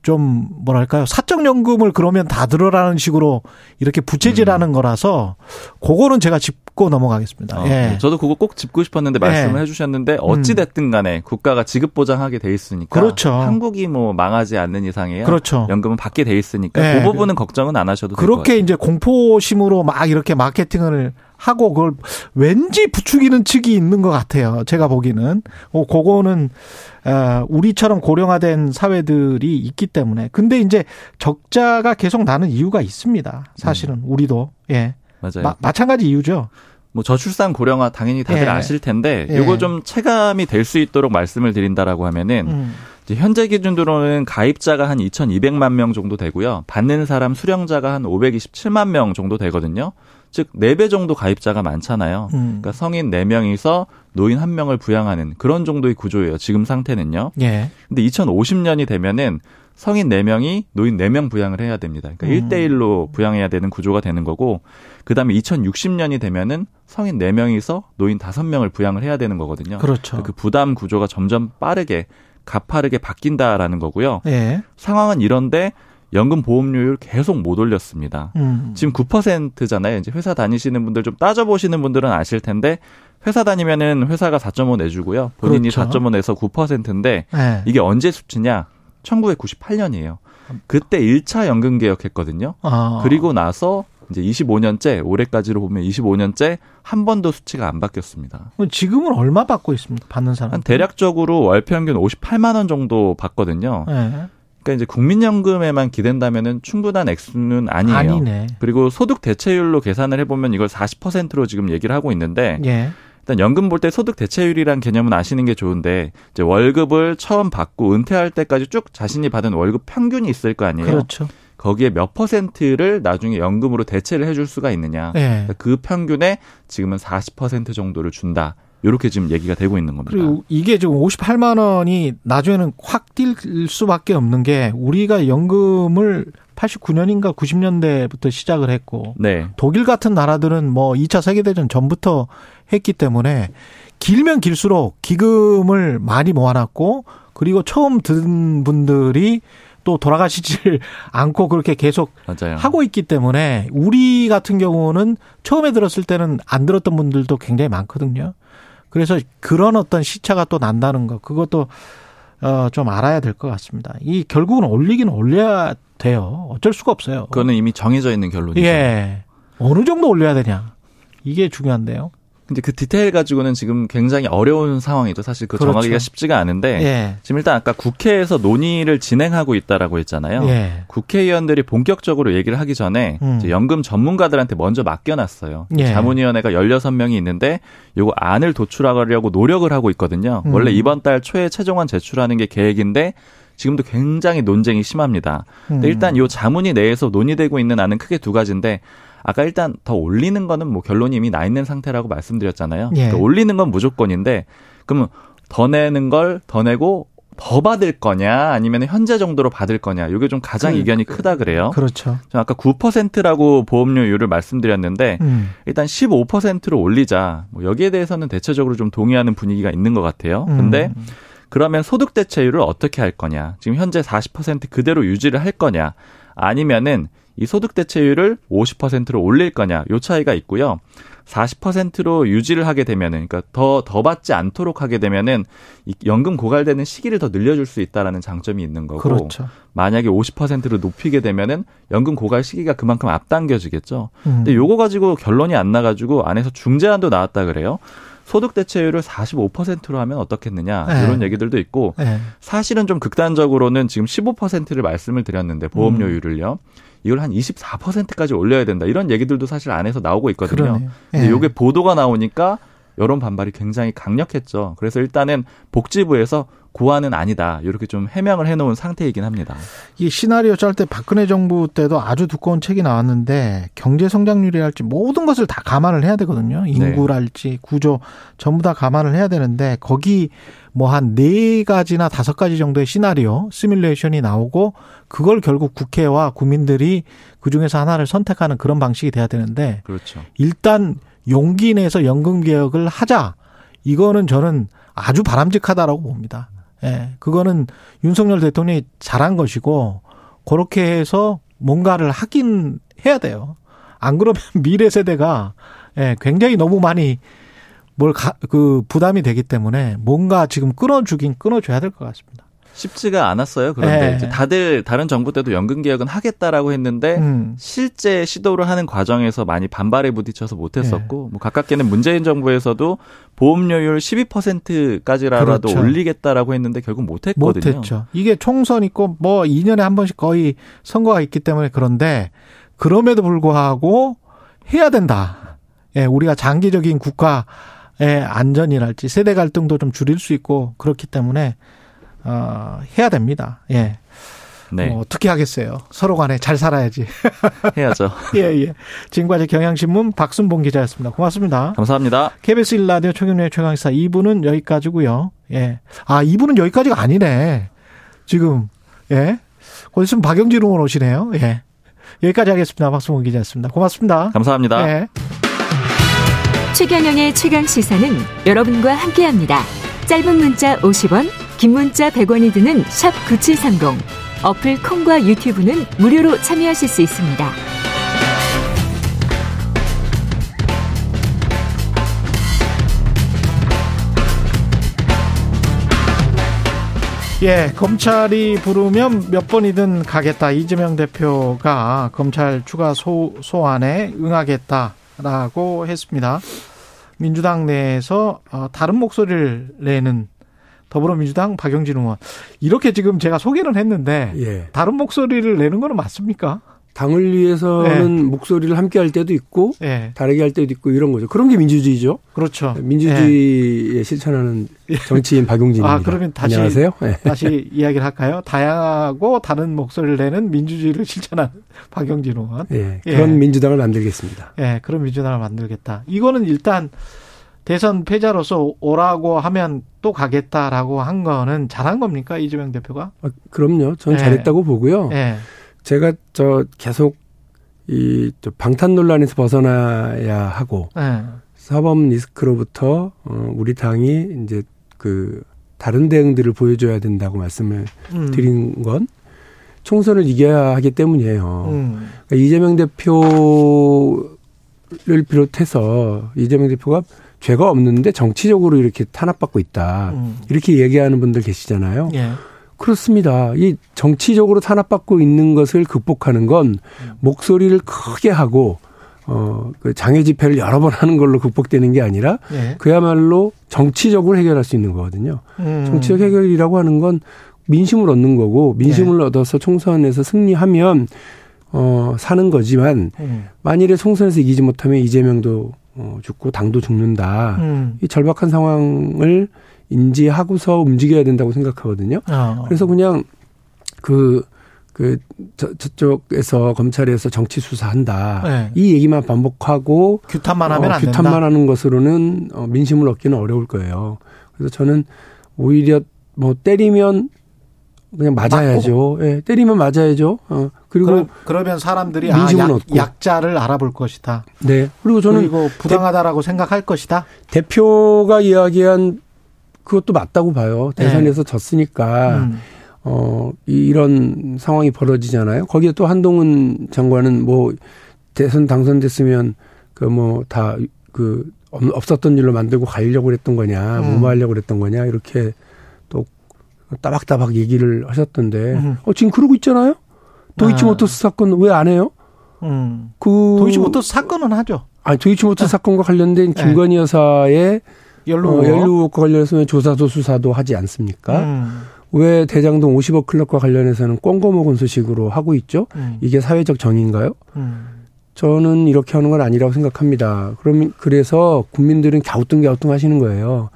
좀 뭐랄까요 사적 연금을 그러면 다 들어라는 식으로 이렇게 부채질하는 음. 거라서 그거는 제가 짚고 넘어가겠습니다. 어, 예.
저도 그거 꼭 짚고 싶었는데 말씀을 예. 해주셨는데 어찌 됐든 간에 국가가 지급 보장하게 돼 있으니까
그렇죠.
한국이 뭐 망하지 않는 이상에요.
그렇죠.
연금은 받게 돼 있으니까 예. 그 부분은 걱정은 안 하셔도.
그렇게 이제 공포심으로 막 이렇게 마케팅을 하고 그걸 왠지 부추기는 측이 있는 것 같아요. 제가 보기는. 어, 그거는 어, 우리처럼 고령화된 사회들이 있기 때문에. 근데 이제 적자가 계속 나는 이유가 있습니다. 사실은 음. 우리도 예.
맞아요.
마, 마찬가지 이유죠.
뭐 저출산 고령화 당연히 다들 예. 아실 텐데 예. 요거 좀 체감이 될 수 있도록 말씀을 드린다라고 하면은 음. 현재 기준으로는 가입자가 한 2,200만 명 정도 되고요. 받는 사람 수령자가 한 527만 명 정도 되거든요. 즉 4배 정도 가입자가 많잖아요. 음. 그러니까 성인 4명이서 노인 1명을 부양하는 그런 정도의 구조예요. 지금 상태는요. 예. 근데 2050년이 되면은 성인 4명이 노인 4명 부양을 해야 됩니다. 그러니까 음. 1대 1로 부양해야 되는 구조가 되는 거고 그다음에 2060년이 되면은 성인 4명이서 노인 5명을 부양을 해야 되는 거거든요.
그렇죠.
그 부담 구조가 점점 빠르게 가파르게 바뀐다라는 거고요. 예. 상황은 이런데 연금 보험료율 계속 못 올렸습니다. 음. 지금 9%잖아요. 이제 회사 다니시는 분들 좀 따져보시는 분들은 아실 텐데 회사 다니면은 회사가 4.5 내주고요. 본인이 그렇죠. 4.5 내서 9%인데 네. 이게 언제 수치냐? 1998년이에요. 그때 1차 연금 개혁했거든요. 아. 그리고 나서 이제 25년째 올해까지로 보면 25년째 한 번도 수치가 안 바뀌었습니다.
지금은 얼마 받고 있습니까? 받는 사람? 한
대략적으로 월 평균 58만 원 정도 받거든요. 네. 그러니까 이제 국민연금에만 기댄다면은 충분한 액수는 아니에요.
아니네.
그리고 소득 대체율로 계산을 해보면 이걸 40%로 지금 얘기를 하고 있는데 예. 일단 연금 볼 때 소득 대체율이란 개념은 아시는 게 좋은데 이제 월급을 처음 받고 은퇴할 때까지 쭉 자신이 받은 월급 평균이 있을 거 아니에요.
그렇죠.
거기에 몇 퍼센트를 나중에 연금으로 대체를 해줄 수가 있느냐.
예.
그 평균에 지금은 40% 정도를 준다. 이렇게 지금 얘기가 되고 있는 겁니다.
그리고 이게 지금 58만 원이 나중에는 확 뛸 수밖에 없는 게 우리가 연금을 89년인가 90년대부터 시작을 했고
네.
독일 같은 나라들은 뭐 2차 세계대전 전부터 했기 때문에 길면 길수록 기금을 많이 모아놨고 그리고 처음 든 분들이 또 돌아가시질 (laughs) 않고 그렇게 계속
맞아요.
하고 있기 때문에 우리 같은 경우는 처음에 들었을 때는 안 들었던 분들도 굉장히 많거든요. 그래서 그런 어떤 시차가 또 난다는 거 그것도 어 좀 알아야 될 것 같습니다. 이 결국은 올리기는 올려야 돼요. 어쩔 수가 없어요.
그거는 이미 정해져 있는 결론이죠.
예. 어느 정도 올려야 되냐. 이게 중요한데요.
근데 그 디테일 가지고는 지금 굉장히 어려운 상황이죠. 사실 그
그렇죠.
정하기가 쉽지가 않은데
예.
지금 일단 아까 국회에서 논의를 진행하고 있다라고 했잖아요.
예.
국회의원들이 본격적으로 얘기를 하기 전에
음.
연금 전문가들한테 먼저 맡겨놨어요.
예.
자문위원회가 16명이 있는데 요거 안을 도출하려고 노력을 하고 있거든요.
음.
원래 이번 달 초에 최종안 제출하는 게 계획인데 지금도 굉장히 논쟁이 심합니다. 근데
음.
일단 요 자문위 내에서 논의되고 있는 안은 크게 두 가지인데 아까 일단 더 올리는 거는 뭐 결론이 이미 나 있는 상태라고 말씀드렸잖아요.
예.
그러니까 올리는 건 무조건인데 그러면 더 내는 걸 더 내고 더 받을 거냐 아니면 현재 정도로 받을 거냐 이게 좀 가장
그-
이견이 크다 그래요.
그렇죠.
저 아까 9%라고 보험료율을 말씀드렸는데
음.
일단 15%로 올리자. 뭐 여기에 대해서는 대체적으로 좀 동의하는 분위기가 있는 것 같아요. 근데
음.
그러면 소득 대체율을 어떻게 할 거냐? 지금 현재 40% 그대로 유지를 할 거냐? 아니면은 이 소득 대체율을 50%로 올릴 거냐? 요 차이가 있고요. 40%로 유지를 하게 되면은 그러니까 더더 받지 않도록 하게 되면은 이 연금 고갈되는 시기를 더 늘려 줄 수 있다라는 장점이 있는 거고
그렇죠.
만약에 50%로 높이게 되면은 연금 고갈 시기가 그만큼 앞당겨지겠죠.
음.
근데 요거 가지고 결론이 안 나 가지고 안에서 중재안도 나왔다 그래요. 소득 대체율을 45%로 하면 어떻겠느냐
네.
이런 얘기들도 있고
예.
사실은 좀 극단적으로는 지금 15%를 말씀을 드렸는데 보험료율을요. 이걸 한 24%까지 올려야 된다 이런 얘기들도 사실 안에서 나오고 있거든요.
그러네요.
근데
예.
요게 보도가 나오니까 여론 반발이 굉장히 강력했죠. 그래서 일단은 복지부에서 고안은 아니다 이렇게 좀 해명을 해놓은 상태이긴 합니다.
이 시나리오 짤 때 박근혜 정부 때도 아주 두꺼운 책이 나왔는데 경제 성장률이랄지 모든 것을 다 감안을 해야 되거든요. 인구랄지 구조 전부 다 감안을 해야 되는데 거기 뭐 한 네 가지나 다섯 가지 정도의 시나리오 시뮬레이션이 나오고 그걸 결국 국회와 국민들이 그 중에서 하나를 선택하는 그런 방식이 돼야 되는데
그렇죠.
일단 용기 내서 연금 개혁을 하자. 이거는 저는 아주 바람직하다라고 봅니다. 예. 그거는 윤석열 대통령이 잘한 것이고 그렇게 해서 뭔가를 하긴 해야 돼요. 안 그러면 (laughs) 미래 세대가 예, 굉장히 너무 많이 뭘그 부담이 되기 때문에 뭔가 지금 끊어주긴 끊어줘야 될 것 같습니다.
쉽지가 않았어요. 그런데
예.
이제 다들 다른 정부 때도 연금 개혁은 하겠다라고 했는데
음.
실제 시도를 하는 과정에서 많이 반발에 부딪혀서 못했었고 뭐 가깝게는 문재인 정부에서도 보험료율 12%까지라도
그렇죠.
올리겠다라고 했는데 결국 못했거든요.
못했죠. 이게 총선 있고 뭐 2년에 한 번씩 거의 선거가 있기 때문에 그런데 그럼에도 불구하고 해야 된다. 예, 우리가 장기적인 국가의 안전이랄지 세대 갈등도 좀 줄일 수 있고 그렇기 때문에 어, 해야 됩니다. 예.
네,
뭐 어떻게 하겠어요. 서로 간에 잘 살아야지. (laughs)
해야죠. (laughs)
예, 예. 지금까지 경향신문 박순봉 기자였습니다. 고맙습니다.
감사합니다.
KBS 1라디오 최경련의 최강사 2부는 여기까지고요. 예. 아, 2부는 여기까지가 아니네. 지금 예. 곧 있으면 박영진 의원 오시네요. 예. 여기까지 하겠습니다. 박수홍 기자였습니다. 고맙습니다.
감사합니다.
예.
최경영의 최강 시사는 여러분과 함께합니다. 짧은 문자 50원, 긴 문자 100원이 드는 샵 9730. 어플 콩과 유튜브는 무료로 참여하실 수 있습니다.
예, 검찰이 부르면 몇 번이든 가겠다. 이재명 대표가 검찰 추가 소, 소환에 응하겠다라고 했습니다. 민주당 내에서 어, 다른 목소리를 내는 더불어민주당 박영진 의원. 이렇게 지금 제가 소개를 했는데
예.
다른 목소리를 내는 거는 맞습니까?
당을 위해서는 목소리를 함께 할 때도 있고
예.
다르게 할 때도 있고 이런 거죠. 그런 게 민주주의죠.
그렇죠.
민주주의에 실천하는 정치인 박용진입니다.
아, 그러면 다시
안녕하세요. 네.
다시 이야기를 할까요? 다양하고 다른 목소리를 내는 민주주의를 실천하는 (laughs) 박영진 의원.
예,
예.
그런 민주당을 만들겠습니다.
예, 그런 민주당을 만들겠다. 이거는 일단 대선 패자로서 오라고 하면 또 가겠다라고 한 거는 잘한 겁니까 이재명 대표가?
아, 그럼요. 전
예.
잘했다고 보고요.
예.
제가 저 계속 이저 방탄 논란에서 벗어나야 하고
예.
사법 리스크로부터 어 우리 당이 이제 그 다른 대응들을 보여줘야 된다고 말씀을
음.
드린 건 총선을 이겨야 하기 때문이에요.
음.
그러니까 이재명 대표를 비롯해서 이재명 대표가 죄가 없는데 정치적으로 이렇게 탄압받고 있다.
음.
이렇게 얘기하는 분들 계시잖아요.
예.
그렇습니다. 이 정치적으로 탄압받고 있는 것을 극복하는 건 목소리를 크게 하고 어, 그 장애 집회를 여러 번 하는 걸로 극복되는 게 아니라
예.
그야말로 정치적으로 해결할 수 있는 거거든요.
음.
정치적 해결이라고 하는 건 민심을 얻는 거고 민심을 얻어서 총선에서 승리하면 어, 사는 거지만
음.
만일에 총선에서 이기지 못하면 이재명도 어, 죽고 당도 죽는다.
음.
이 절박한 상황을 인지하고서 움직여야 된다고 생각하거든요.
어.
그래서 그냥 그, 그, 저, 저쪽에서 검찰에서 정치 수사한다.
네.
이 얘기만 반복하고
규탄만 하면
어,
안 된다.
규탄만 하는 것으로는 어, 민심을 얻기는 어려울 거예요. 그래서 저는 오히려 뭐 때리면 그냥 맞아야죠. 예, 때리면 맞아야죠. 어, 그리고
그러, 그러면 사람들이 아, 약. 약자를 알아볼 것이다.
네. 그리고 저는
그리고 부당하다라고 생각할 것이다.
대표가 이야기한 그것도 맞다고 봐요. 대선에서 졌으니까
네. 음.
어 이- 이런 상황이 벌어지잖아요. 거기에 또 한동훈 장관은 뭐 대선 당선됐으면 그 뭐 다그 없었던 일로 만들고 가려고 그랬던 거냐,
음.
뭐뭐 하려고 그랬던 거냐 이렇게 또 따박따박 얘기를 하셨던데
음.
어 지금 그러고 있잖아요. 도이치모터스 사건 왜 안 해요?
음.
그
도이치모터스 사건은 하죠.
아니 도이치모터스 사건과 관련된
네.
김건희 여사의
연루.
어, 연루과 관련해서 조사도 수사도 하지 않습니까?
음.
왜 대장동 50억 클럽과 관련해서는 꽁고 먹은 소식으로 하고 있죠?
음.
이게 사회적 정의인가요?
음.
저는 이렇게 하는 건 아니라고 생각합니다. 그럼 그래서 국민들은 갸우뚱갸우뚱 하시는 거예요.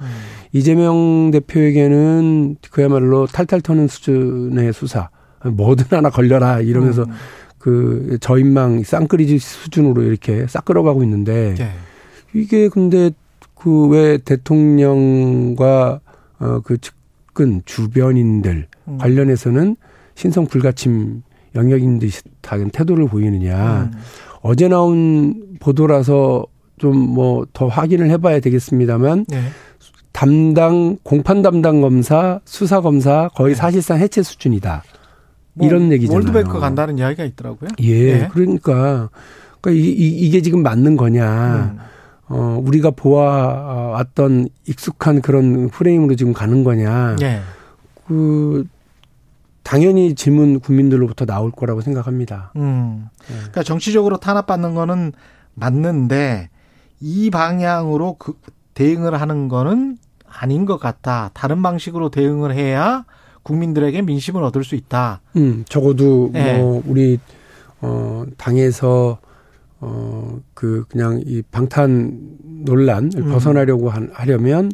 음.
이재명 대표에게는 그야말로 탈탈 터는 수준의 수사. 뭐든 하나 걸려라 이러면서
음.
그 저인망 쌍끌이지 수준으로 이렇게 싹 끌어가고 있는데
네.
이게 근데 그 왜 대통령과 어그 측근 주변인들
음.
관련해서는 신성 불가침 영역인 듯한 태도를 보이느냐.
음.
어제 나온 보도라서 좀 뭐 더 확인을 해봐야 되겠습니다만
네.
담당 공판 담당 검사 수사 검사 거의 사실상 해체 수준이다.
뭐
이런 얘기잖아요.
월드뱅크 간다는 이야기가 있더라고요.
예,
네.
그러니까 그러니까 이, 이, 이 게 지금 맞는 거냐?
음.
어 우리가 보아왔던 익숙한 그런 프레임으로 지금 가는 거냐?
예.
그 당연히 질문 국민들로부터 나올 거라고 생각합니다.
음.
네.
그러니까 정치적으로 탄압받는 거는 맞는데 이 방향으로 그 대응을 하는 거는 아닌 것 같다. 다른 방식으로 대응을 해야 국민들에게 민심을 얻을 수 있다.
음, 적어도
네.
뭐 우리 어 당에서 어 그 그냥 이 방탄 논란을
음.
벗어나려고 한- 하려면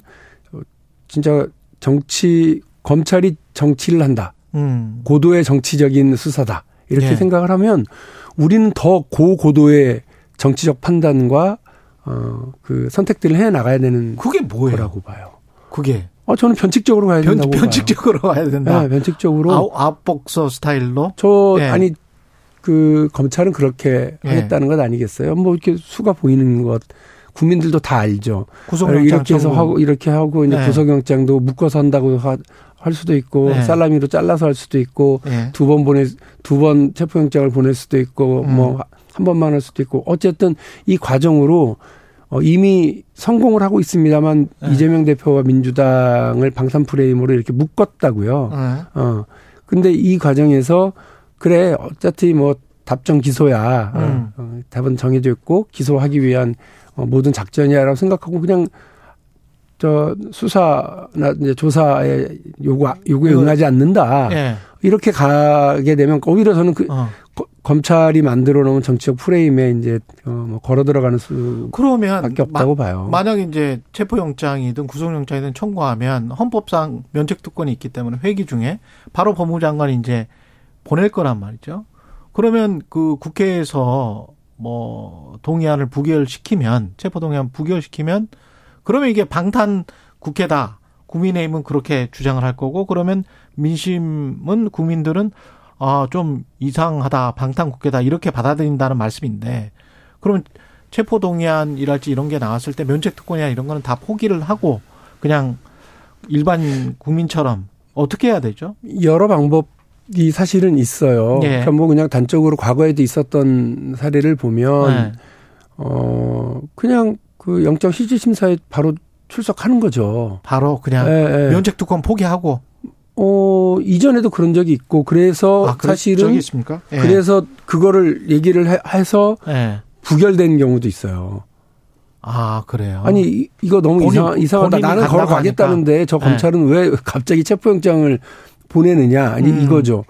어, 진짜 정치 검찰이 정치를 한다.
음.
고도의 정치적인 수사다. 이렇게
예.
생각을 하면 우리는 더 고고도의 정치적 판단과 어그 선택들을 해 나가야 되는
그게 뭐예요?
거라고 봐요.
그게
어 저는 변칙적으로 가야
변,
된다고
변칙적으로 가야
봐요.
된다.
네, 변칙적으로
아웃, 아웃복서 스타일로.
저
예.
아니 그 검찰은 그렇게
예.
하겠다는 것 아니겠어요? 뭐 이렇게 수가 보이는 것 국민들도 다 알죠.
구속영장
이렇게 해서. 하고 이렇게 하고 이제
네.
구속영장도 묶어서 한다고 하, 할 수도 있고
네.
살라미로 잘라서 할 수도 있고
예.
두번 보내 두 번 체포영장을 보낼 수도 있고
음.
뭐한 번만 할 수도 있고 어쨌든 이 과정으로 어, 이미 성공을 하고 있습니다만
네.
이재명 대표와 민주당을 방탄 프레임으로 이렇게 묶었다고요.
예.
어. 근데 이 과정에서 그래 어차피 뭐 답정 기소야. 어,
음.
어, 답은 정해져 있고 기소하기 위한 어, 모든 작전이야라고 생각하고 그냥 저 수사나 이제 조사에 요구 요구에
그-
응하지 않는다.
예.
이렇게 가게 되면 오히려 저는 그
어.
거- 검찰이 만들어 놓은 정치적 프레임에 이제 어뭐 걸어 들어가는 수밖에
그러면
없다고 봐요.
만약 이제 체포영장이든 구속영장이든 청구하면 헌법상 면책특권이 있기 때문에 회기 중에 바로 법무장관이 이제 보낼 거란 말이죠. 그러면 그 국회에서 뭐 동의안을 부결시키면 체포 동의안 부결시키면 그러면 이게 방탄 국회다. 국민의힘은 그렇게 주장을 할 거고 그러면 민심은 국민들은 아좀 이상하다 방탄 국회다 이렇게 받아들인다는 말씀인데 그러면 체포 동의안이랄지 이런 게 나왔을 때 면책 특권이나 이런 거는 다 포기를 하고 그냥 일반 국민처럼 어떻게 해야 되죠?
여러 방법이 사실은 있어요.
예.
그러니까 뭐 그냥 단적으로 과거에도 있었던 사례를 보면
네.
어 그냥 그 영장 실질 심사에 바로 출석하는 거죠.
바로 그냥
예, 예.
면책 특권 포기하고
어 이전에도 그런 적이 있고 그래서
아?
사실은
있습니까? 예.
그래서 그거를 얘기를 해- 해서
예.
부결된 경우도 있어요.
아 그래요.
아니 이- 이거 너무
본인-
이상, 이상하다. 나는
간다고
걸어 가겠다는데 저
네.
검찰은 왜 갑자기 체포영장을 보내느냐? 아니
음.
이거죠.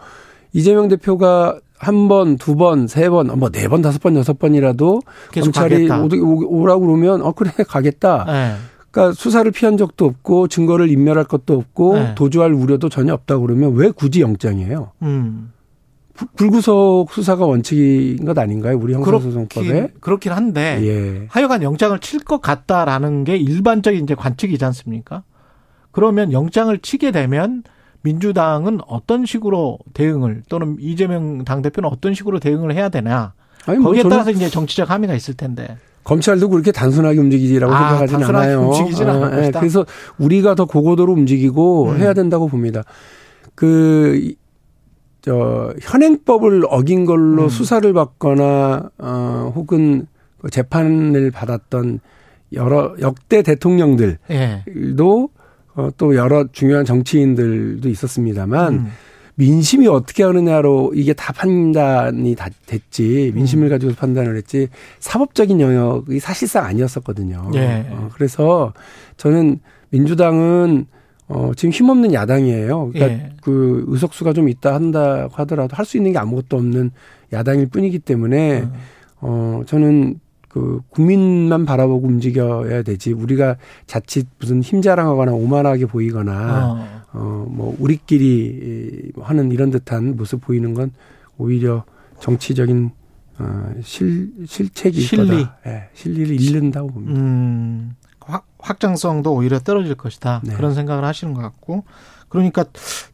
이재명 대표가 한 번, 두 번, 세 번, 뭐 네 번, 다섯 번, 여섯 번이라도 검찰이
가겠다.
오- 오라고 그러면 어 그래 가겠다.
예.
그러니까 수사를 피한 적도 없고 증거를 인멸할 것도 없고
네.
도주할 우려도 전혀 없다 그러면 왜 굳이 영장이에요?
음.
부- 불구속 수사가 원칙인 것 아닌가요? 우리 형사소송법에?
그렇긴, 그렇긴 한데
예.
하여간 영장을 칠 것 같다라는 게 일반적인 이제 관측이지 않습니까? 그러면 영장을 치게 되면 민주당은 어떤 식으로 대응을 또는 이재명 당대표는 어떤 식으로 대응을 해야 되냐.
아니 뭐
거기에 따라서 이제 정치적 함의가 있을 텐데.
검찰도 그렇게 단순하게 움직이지라고
아,
생각하지는
단순하게
않아요. 어, 예,
것이다.
그래서 우리가 더 고고도로 움직이고
음.
해야 된다고 봅니다. 그, 이- 저, 현행법을 어긴 걸로
음.
수사를 받거나, 어, 혹은 그 재판을 받았던 여러 역대 대통령들도
예.
어, 또 여러 중요한 정치인들도 있었습니다만
음.
민심이 어떻게 하느냐로 이게 다 판단이 다 됐지 민심을
음.
가지고 판단을 했지 사법적인 영역이 사실상 아니었었거든요.
예.
어, 그래서 저는 민주당은 어, 지금 힘없는 야당이에요. 그러니까
예.
그 의석수가 좀 있다 한다고 하더라도 할 수 있는 게 아무것도 없는 야당일 뿐이기 때문에
음.
어, 저는 그 국민만 바라보고 움직여야 되지 우리가 자칫 무슨 힘자랑하거나 오만하게 보이거나
어.
어, 뭐, 우리끼리 하는 이런 듯한 모습 보이는 건 오히려 정치적인, 어, 실, 실책일
실리.
거다. 예, 실리를 잃는다고 봅니다.
음, 확, 확장성도 오히려 떨어질 것이다.
네.
그런 생각을 하시는 것 같고. 그러니까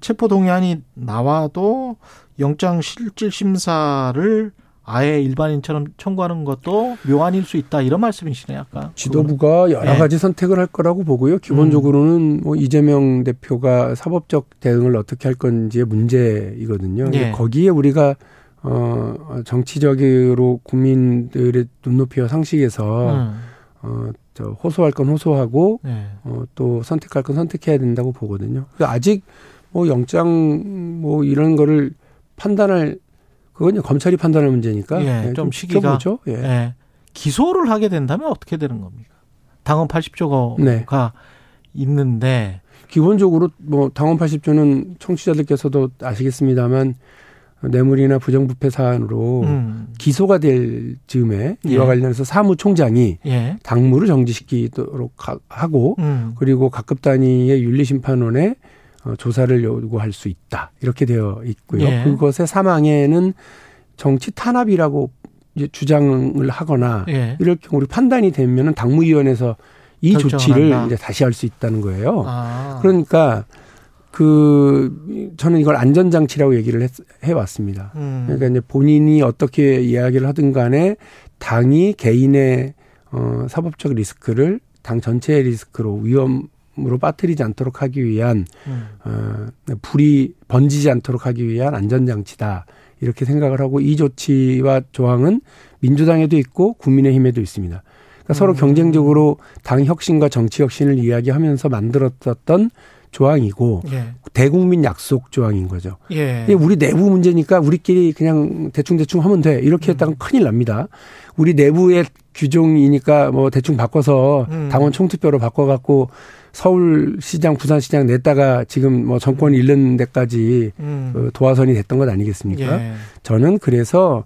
체포 동의안이 나와도 영장 실질 심사를 아예 일반인처럼 청구하는 것도 묘안일 수 있다. 이런 말씀이시네요, 아까.
지도부가 여러
네.
가지 선택을 할 거라고 보고요. 기본적으로는 뭐 이재명 대표가 사법적 대응을 어떻게 할 건지의 문제이거든요.
예.
거기에 우리가 어 정치적으로 국민들의 눈높이와 상식에서
음.
어저 호소할 건 호소하고
네.
어, 또 선택할 건 선택해야 된다고 보거든요. 근데 아직 뭐 영장 뭐 이런 거를 판단할 그건 검찰이 판단할 문제니까
예, 좀 시기가-
지켜보죠. 예.
예. 기소를 하게 된다면 어떻게 되는 겁니까? 당원 80조가
네.
있는데
기본적으로 뭐 당원 80조는 청취자들께서도 아시겠습니다만 뇌물이나 부정부패 사안으로
음.
기소가 될 즈음에
예.
이와 관련해서 사무총장이
예.
당무를 정지시키도록 가- 하고
음.
그리고 각급 단위의 윤리심판원에 어, 조사를 요구할 수 있다. 이렇게 되어 있고요.
예.
그것의 사망에는 정치 탄압이라고 이제 주장을 하거나
예.
이럴 경우 우리 판단이 되면은 당무위원회에서 이 조치를
한다.
이제 다시 할 수 있다는 거예요.
아.
그러니까 그 저는 이걸 안전 장치라고 얘기를 했, 해왔습니다.
음.
그러니까 이제 본인이 어떻게 이야기를 하든 간에 당이 개인의 어, 사법적 리스크를 당 전체의 리스크로 위험 으로 빠뜨리지 않도록 하기 위한
음.
어, 불이 번지지 않도록 하기 위한 안전장치다. 이렇게 생각을 하고 이 조치와 조항은 민주당에도 있고 국민의힘에도 있습니다. 그러니까 서로
음.
경쟁적으로 당 혁신과 정치 혁신을 이야기하면서 만들었던 조항이고
예.
대국민 약속 조항인 거죠.
예.
우리 내부 문제니까 우리끼리 그냥 대충 대충 하면 돼. 이렇게
음.
했다가 큰일 납니다. 우리 내부의 규정이니까 뭐 대충 바꿔서
음.
당원 총투표로 바꿔갖고 서울시장, 부산시장 냈다가 지금 뭐 정권이 잃는 데까지
음.
그 도화선이 됐던 것 아니겠습니까?
예.
저는 그래서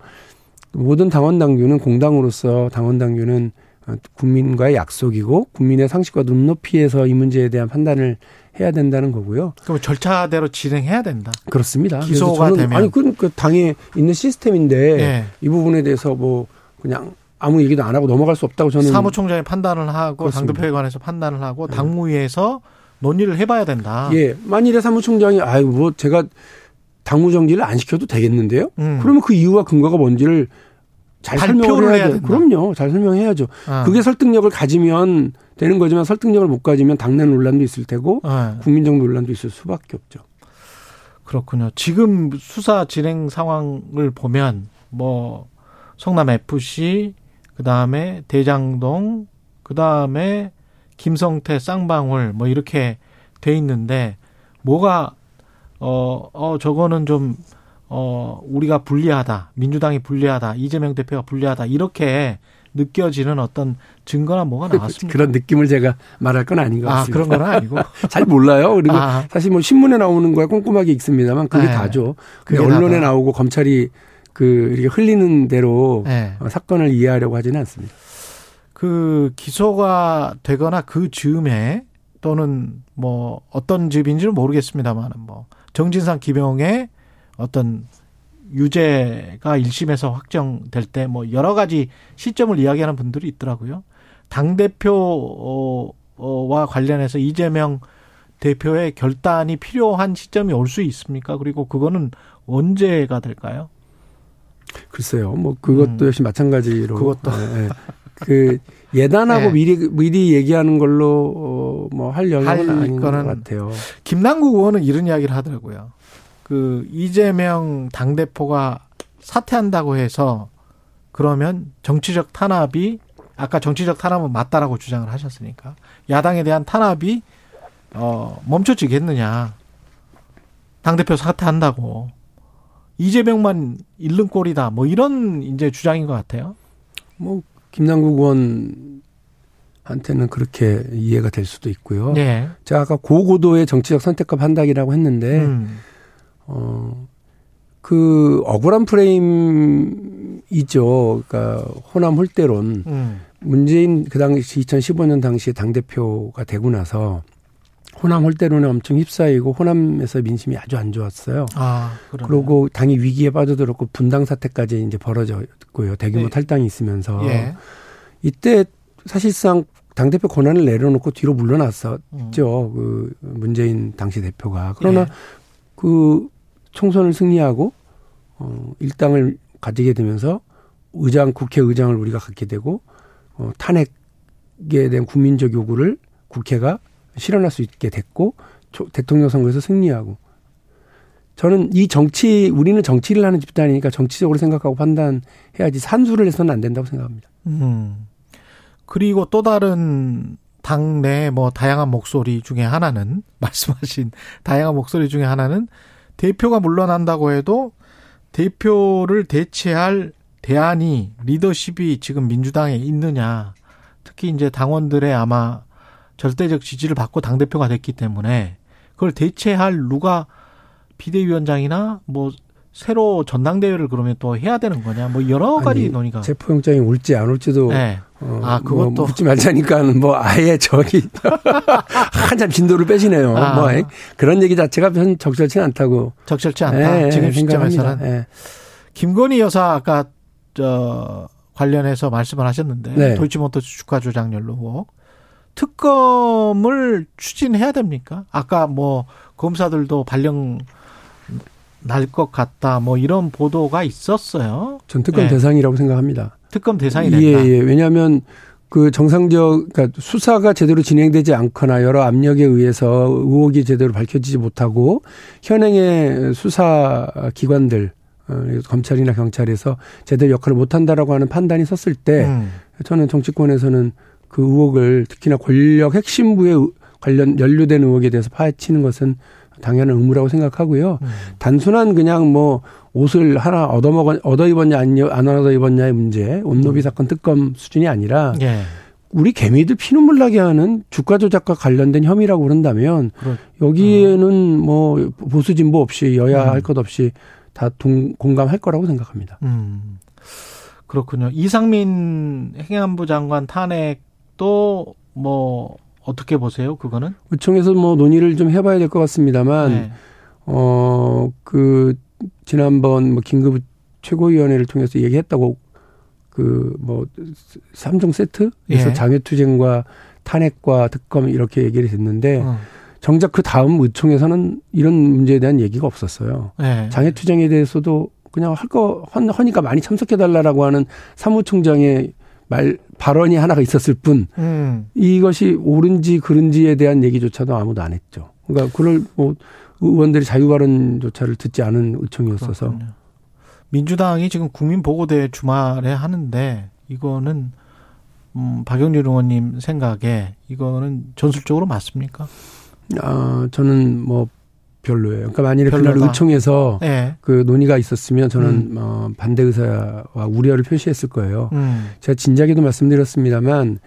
모든 당원 당규는 공당으로서 당원 당규는 어, 국민과의 약속이고 국민의 상식과 눈높이에서 이 문제에 대한 판단을 해야 된다는 거고요.
그럼 절차대로 진행해야 된다.
그렇습니다.
기소가 되면.
아니 그건 그 당에 있는 시스템인데
예.
이 부분에 대해서 뭐 그냥 아무 얘기도 안 하고 넘어갈 수 없다고 저는
사무총장이 판단을 하고
그렇습니다.
관해서 판단을 하고
네.
당무위에서 논의를 해봐야 된다.
예 만일에 사무총장이 아유 뭐 제가 당무 정지를 안 시켜도 되겠는데요.
음.
그러면 그 이유와 근거가 뭔지를 잘 설명을
해야
해야 돼. 그럼요. 잘 설명해야죠.
아.
그게 설득력을 가지면 되는 거지만 설득력을 못 가지면 당내 논란도 있을 테고
예.
국민적 논란도 있을 수밖에 없죠.
그렇군요. 지금 수사 진행 상황을 보면 뭐 성남 FC 그 다음에 대장동 그 다음에 김성태 쌍방울 뭐 이렇게 돼 있는데 뭐가 어, 어 저거는 좀 어, 우리가 불리하다. 민주당이 불리하다. 이재명 대표가 불리하다. 이렇게 느껴지는 어떤 증거나 뭐가 나왔습니다.
그런 느낌을 제가 말할 건 아닌 것
아,
같습니다.
그런 건 아니고. (laughs)
잘 몰라요. 그리고
아.
사실 뭐 신문에 나오는 거야 꼼꼼하게 읽습니다만 그게
네.
다죠.
그게
언론에
다다.
나오고 검찰이 그 이렇게 흘리는 대로
네.
어, 사건을 이해하려고 하지는 않습니다.
그 기소가 되거나 그 즈음에 또는 뭐 어떤 즈음인지는 모르겠습니다만 뭐 정진상 기명의 어떤 유죄가 1심에서 확정될 때 뭐 여러 가지 시점을 이야기하는 분들이 있더라고요. 당 대표와 관련해서 이재명 대표의 결단이 필요한 시점이 올 수 있습니까? 그리고 그거는 언제가 될까요?
글쎄요. 뭐 그것도
음.
역시 마찬가지로
그것도.
예, 예. 그 예단하고
네.
미리 미리 얘기하는 걸로 어, 뭐할 영역은
할
아닌
거는
것 같아요.
김남국 의원은 이런 이야기를 하더라고요. 그 이재명 당 대표가 사퇴한다고 해서 그러면 정치적 탄압이 아까 정치적 탄압은 맞다라고 주장을 하셨으니까 야당에 대한 탄압이 어 멈춰지겠느냐. 당 대표 사퇴한다고. 이재명만 잃는 꼴이다. 뭐 이런 이제 주장인 것 같아요.
뭐 김남국 의원한테는 그렇게 이해가 될 수도 있고요.
네.
제가 아까 고고도의 정치적 선택과 판단이라고 했는데
음.
어, 그 억울한 프레임이죠. 그러니까 호남 홀대론.
음.
문재인 그 당시 2015년 당시에 당 대표가 되고 나서 호남 홀대론에 엄청 휩싸이고 호남에서 민심이 아주 안 좋았어요.
아, 그러네요.
그리고 당이 위기에 빠져들었고 분당 사태까지 이제 벌어졌고요. 대규모
네.
탈당이 있으면서
예.
이때 사실상 당 대표 권한을 내려놓고 뒤로 물러났었죠.
음.
그 문재인 당시 대표가. 그러나
예.
그 총선을 승리하고 어 일당을 가지게 되면서 의장 국회의장을 우리가 갖게 되고 어 탄핵에 대한 국민적 요구를 국회가 실현할 수 있게 됐고 조- 대통령 선거에서 승리하고 저는 이 정치 우리는 정치를 하는 집단이니까 정치적으로 생각하고 판단해야지 산수를 해서는 안 된다고 생각합니다.
음. 그리고 또 다른 당내 뭐 다양한 목소리 중에 하나는 (laughs) 말씀하신 다양한 목소리 중에 하나는 대표가 물러난다고 해도 대표를 대체할 대안이 리더십이 지금 민주당에 있느냐. 특히 이제 당원들의 아마 절대적 지지를 받고 당대표가 됐기 때문에 그걸 대체할 누가 비대위원장이나 뭐 새로 전당대회를 그러면 또 해야 되는 거냐. 뭐 여러 가지
아니,
논의가.
체포영장이 올지 안 올지도
네.
어,
아,
뭐
그것도.
묻지 말자니까는 뭐 아예 저기 (laughs) 한참 진도를 빼시네요.
아.
뭐 아예 그런 얘기 자체가 편 적절치 않다고
적절치 않다.
예,
지금
생각합니다.
시점에서는
예.
김건희 여사 아까 저 관련해서 말씀을 하셨는데
네.
도이치모터스 주가 의혹 특검을 추진해야 됩니까? 아까 뭐 검사들도 발령 날 것 같다 뭐 이런 보도가 있었어요.
전 특검
네.
대상이라고 생각합니다.
특검 대상이
예,
된다.
예. 왜냐하면 그 정상적 그러니까 수사가 제대로 진행되지 않거나 여러 압력에 의해서 의혹이 제대로 밝혀지지 못하고 현행의 수사 기관들 어, 검찰이나 경찰에서 제대로 역할을 못한다라고 하는 판단이 섰을 때
음.
저는 정치권에서는 그 의혹을 특히나 권력 핵심부에 의- 관련 연루된 의혹에 대해서 파헤치는 것은 당연한 의무라고 생각하고요.
음.
단순한 그냥 뭐 옷을 하나 얻어먹었 얻어 입었냐 아니 안 얻어 입었냐의 문제,
음.
온노비 사건 특검 수준이 아니라
예.
우리 개미들 피눈물 나게 하는 주가 조작과 관련된 혐의라고 그런다면
그렇-
여기에는 뭐 보수 진보 없이 여야
음.
할것 없이 다 동, 공감할 거라고 생각합니다.
음. 그렇군요. 이상민 행안부 장관 탄핵 도 뭐 어떻게 보세요? 그거는?
의총에서 뭐 논의를 좀 해봐야 될 것 같습니다만
네.
어, 그, 지난번 뭐 긴급 최고위원회를 통해서 얘기했다고 그 뭐, 삼종 세트에서
예.
장외투쟁과 탄핵과 특검 이렇게 얘기를 했는데
어.
정작 그 다음 의총에서는 이런 문제에 대한 얘기가 없었어요.
네.
장애투쟁에 대해서도 그냥 할 거 허니까 많이 참석해달라고 하는 사무총장의 말 발언이 하나가 있었을 뿐
음.
이것이 옳은지 그른지에 대한 얘기조차도 아무도 안 했죠. 그러니까 그걸 뭐 의원들이 자유 발언조차를 듣지 않은 의총이었어서
그렇군요. 민주당이 지금 국민 보고대 주말에 하는데 이거는 음, 박영률 의원님 생각에 이거는 전술적으로 맞습니까?
아 저는 뭐 별로예요. 그러니까 만일에 그날
별로다.
의총에서
네.
그 논의가 있었으면 저는
음.
어, 반대 의사와 우려를 표시했을 거예요.
음.
제가 진작에도 말씀드렸습니다만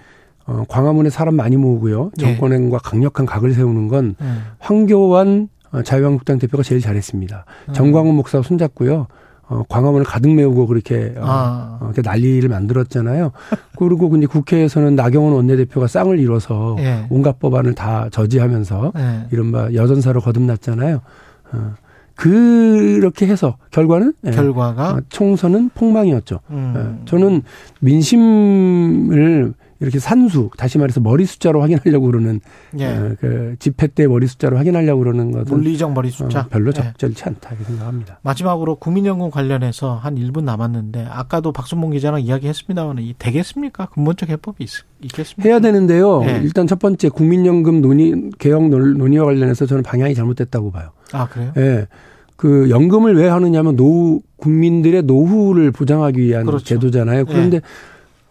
어, 광화문에 사람 많이 모으고요.
예.
정권과 강력한 각을 세우는 건
음.
황교안 어, 자유한국당 대표가 제일 잘했습니다.
음.
정광훈 목사 손잡고요. 어, 광화문을 가득 메우고 그렇게 어,
아.
어, 이렇게 난리를 만들었잖아요. (laughs) 그리고 근데 국회에서는 나경원 원내대표가 쌍을 이뤄서
예.
온갖 법안을 다 저지하면서
네.
이른바 여전사로 거듭났잖아요. 어, 그렇게 해서 결과는 예,
결과가
어, 총선은 폭망이었죠.
음.
예, 저는 민심을 이렇게 산수, 다시 말해서 머리 숫자로 확인하려고 그러는
예.
어, 그 집회 때 머리 숫자로 확인하려고 그러는 것은
물리적 머리 숫자
어, 별로
예.
적절치 않다 이렇게 생각합니다.
마지막으로 국민연금 관련해서 한 1분 남았는데 아까도 박순봉 기자랑 이야기했습니다만 이 되겠습니까? 근본적 해법이 있, 있겠습니까?
해야 되는데요.
네.
일단 첫 번째 국민연금 논의 개혁 논- 논의와 관련해서 저는 방향이 잘못됐다고 봐요.
아 그래요?
예. 그 연금을 왜 하느냐면 노후 국민들의 노후를 보장하기 위한
그렇죠.
제도잖아요. 그런데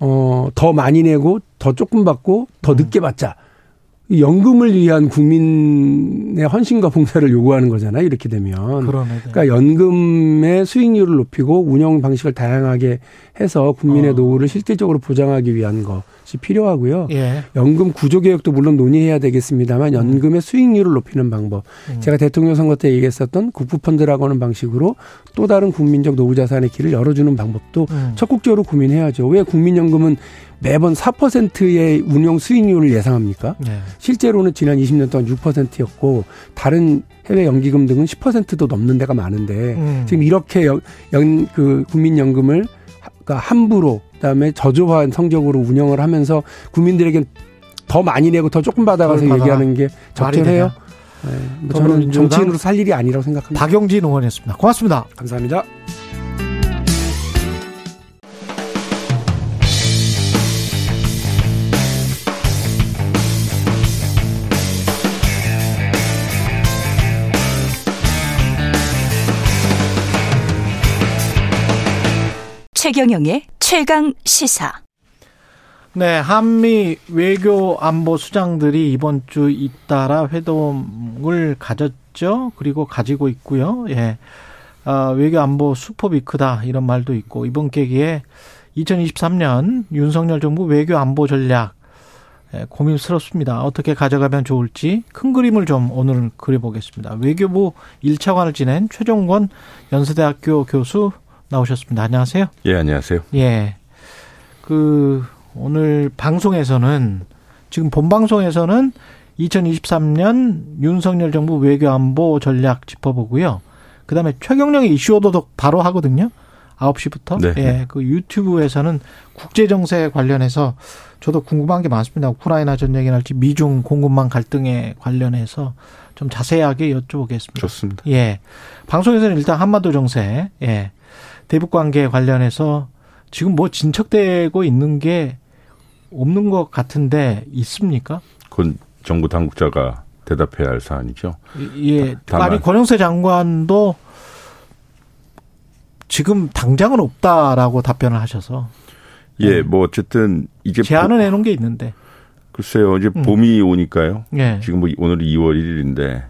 어, 더 많이 내고 더 조금 받고 더
음.
늦게 받자. 이 연금을 위한 국민의 헌신과 봉사를 요구하는 거잖아요. 이렇게 되면.
그러네. 네.
그러니까 연금의 수익률을 높이고 운영 방식을 다양하게 해서 국민의
어.
노후를 실질적으로 보장하기 위한 것이 필요하고요.
예.
연금 구조 개혁도 물론 논의해야 되겠습니다만 연금의 수익률을 높이는 방법.
음.
제가 대통령 선거 때 얘기했었던 국부 펀드라고 하는 방식으로 또 다른 국민적 노후 자산의 길을 열어주는 방법도
음.
적극적으로 고민해야죠. 왜 국민연금은 매번 4%의 운용 수익률을 예상합니까?
예.
실제로는 지난 20년 동안 6%였고 다른 해외 연기금 등은 10%도 넘는 데가 많은데
음.
지금 이렇게 연, 연- 그 국민연금을 하- 그러니까 함부로 그다음에 저조한 성적으로 운영을 하면서 국민들에게 더 많이 내고 더 조금 받아가서. 얘기하는 게 적절해요? 네, 뭐 저는 정치인으로 살 일이 아니라고 생각합니다.
박영진 의원이었습니다. 고맙습니다.
감사합니다.
최경영의 최강 시사.
네, 한미 외교 안보 수장들이 이번 주 잇따라 회동을 가졌죠. 그리고 가지고 있고요. 예. 아, 외교 안보 수법이 크다 이런 말도 있고 이번 계기에 2023년 윤석열 정부 외교 안보 전략 예, 고민스럽습니다. 어떻게 가져가면 좋을지 큰 그림을 좀 오늘 그려보겠습니다. 외교부 1차관을 지낸 최종권 연세대학교 교수 나오셨습니다. 안녕하세요.
예, 안녕하세요.
예. 그 오늘 방송에서는 지금 본 방송에서는 2023년 윤석열 정부 외교 안보 전략 짚어보고요. 그다음에 최경령의 이슈 오도독 바로 하거든요. 9시부터.
네.
예. 그 유튜브에서는 국제 정세 관련해서 저도 궁금한 게 많습니다. 우크라이나 전쟁이랄지 미중 공급망 갈등에 관련해서 좀 자세하게 여쭤보겠습니다.
좋습니다.
예. 방송에서는 일단 한반도 정세, 예. 대북 관계 관련해서 지금 뭐 진척되고 있는 게 없는 것 같은데 있습니까?
그건 정부 당국자가 대답해야 할 사안이죠.
이- 예.
다만-
아니 권영세 장관도 지금 당장은 없다라고 답변을 하셔서
예, 뭐 어쨌든 이제
제안을 해놓은 게 있는데.
보- 글쎄요, 이제
음.
봄이 오니까요.
예.
지금 뭐 오늘이 2월 1일인데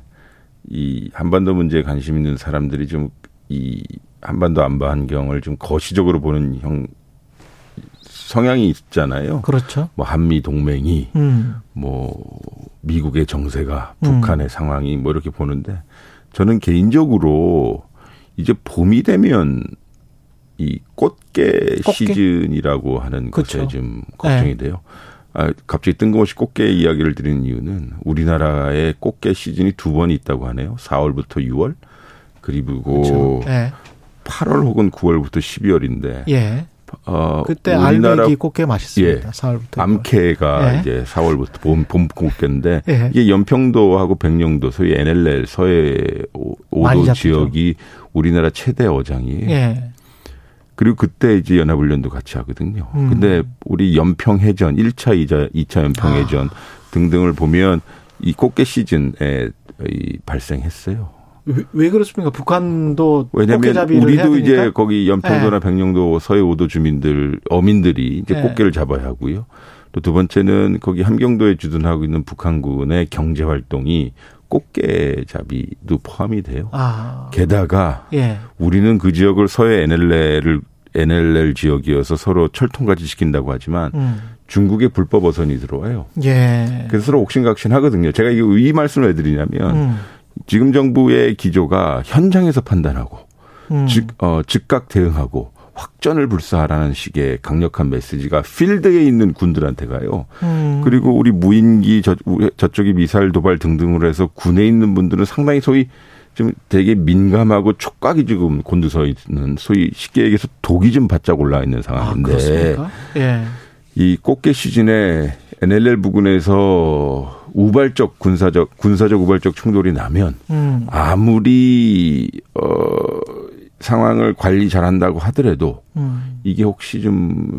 이 한반도 문제에 관심 있는 사람들이 좀 이 한반도 안보 환경을 좀 거시적으로 보는 형 성향이 있잖아요.
그렇죠.
뭐 한미 동맹이
음.
뭐 미국의 정세가
음.
북한의 상황이 뭐 이렇게 보는데 저는 개인적으로 이제 봄이 되면 이 꽃게,
꽃게?
시즌이라고 하는
그쵸.
것에 좀 걱정이
네.
돼요. 아, 갑자기 뜬금없이 꽃게 이야기를 드리는 이유는 우리나라에 꽃게 시즌이 두 번 있다고 하네요. 4월부터 6월 그리고
그렇죠. 예.
8월 혹은 9월부터 12월인데
예.
어,
그때
우리나라
알배기 꽃게 맛있습니다.
예.
4월부터.
암캐가
예.
이제 4월부터 봄, 봄 꽃게인데
예.
이게 연평도하고 백령도 소위 NLL 서해 오-
많이
오도
잡히죠.
지역이 우리나라 최대 어장이에요.
예.
그리고 그때 이제 연합훈련도 같이 하거든요.
음.
근데 우리 연평해전 1차, 2차, 2차 연평해전
아.
등등을 보면 이 꽃게 시즌에 이 발생했어요.
왜, 왜 그렇습니까? 북한도 해야
우리도? 이제 거기 연평도나
예.
백령도 서해 오도 주민들 어민들이 이제
예.
꽃게를 잡아야 하고요. 또 두 번째는 거기 함경도에 주둔하고 있는 북한군의 경제 활동이 꽃게 잡이도 포함이 돼요.
아.
게다가
예.
우리는 그 지역을 서해 NLL을 NLL 지역이어서 서로 철통같이 시킨다고 하지만
음.
중국의 불법 어선이 들어와요.
예.
그래서 서로 옥신각신 하거든요. 제가 이거 이 말씀을 왜 드리냐면
음.
지금 정부의 기조가 현장에서 판단하고
음.
즉, 어, 즉각 대응하고 확전을 불사하라는 식의 강력한 메시지가 필드에 있는 군들한테 가요.
음.
그리고 우리 무인기 저, 저쪽이 미사일 도발 등등으로 해서 군에 있는 분들은 상당히 소위 좀 되게 민감하고 촉각이 지금 곤두서 있는 소위 쉽게 얘기해서 독이 좀 바짝 올라 있는
아,
상황인데
그렇습니까? 예.
이 꽃게 시즌에 NLL 부근에서 우발적 군사적 군사적 우발적 충돌이 나면
음.
아무리 어 상황을 관리 잘한다고 하더라도
음.
이게 혹시 좀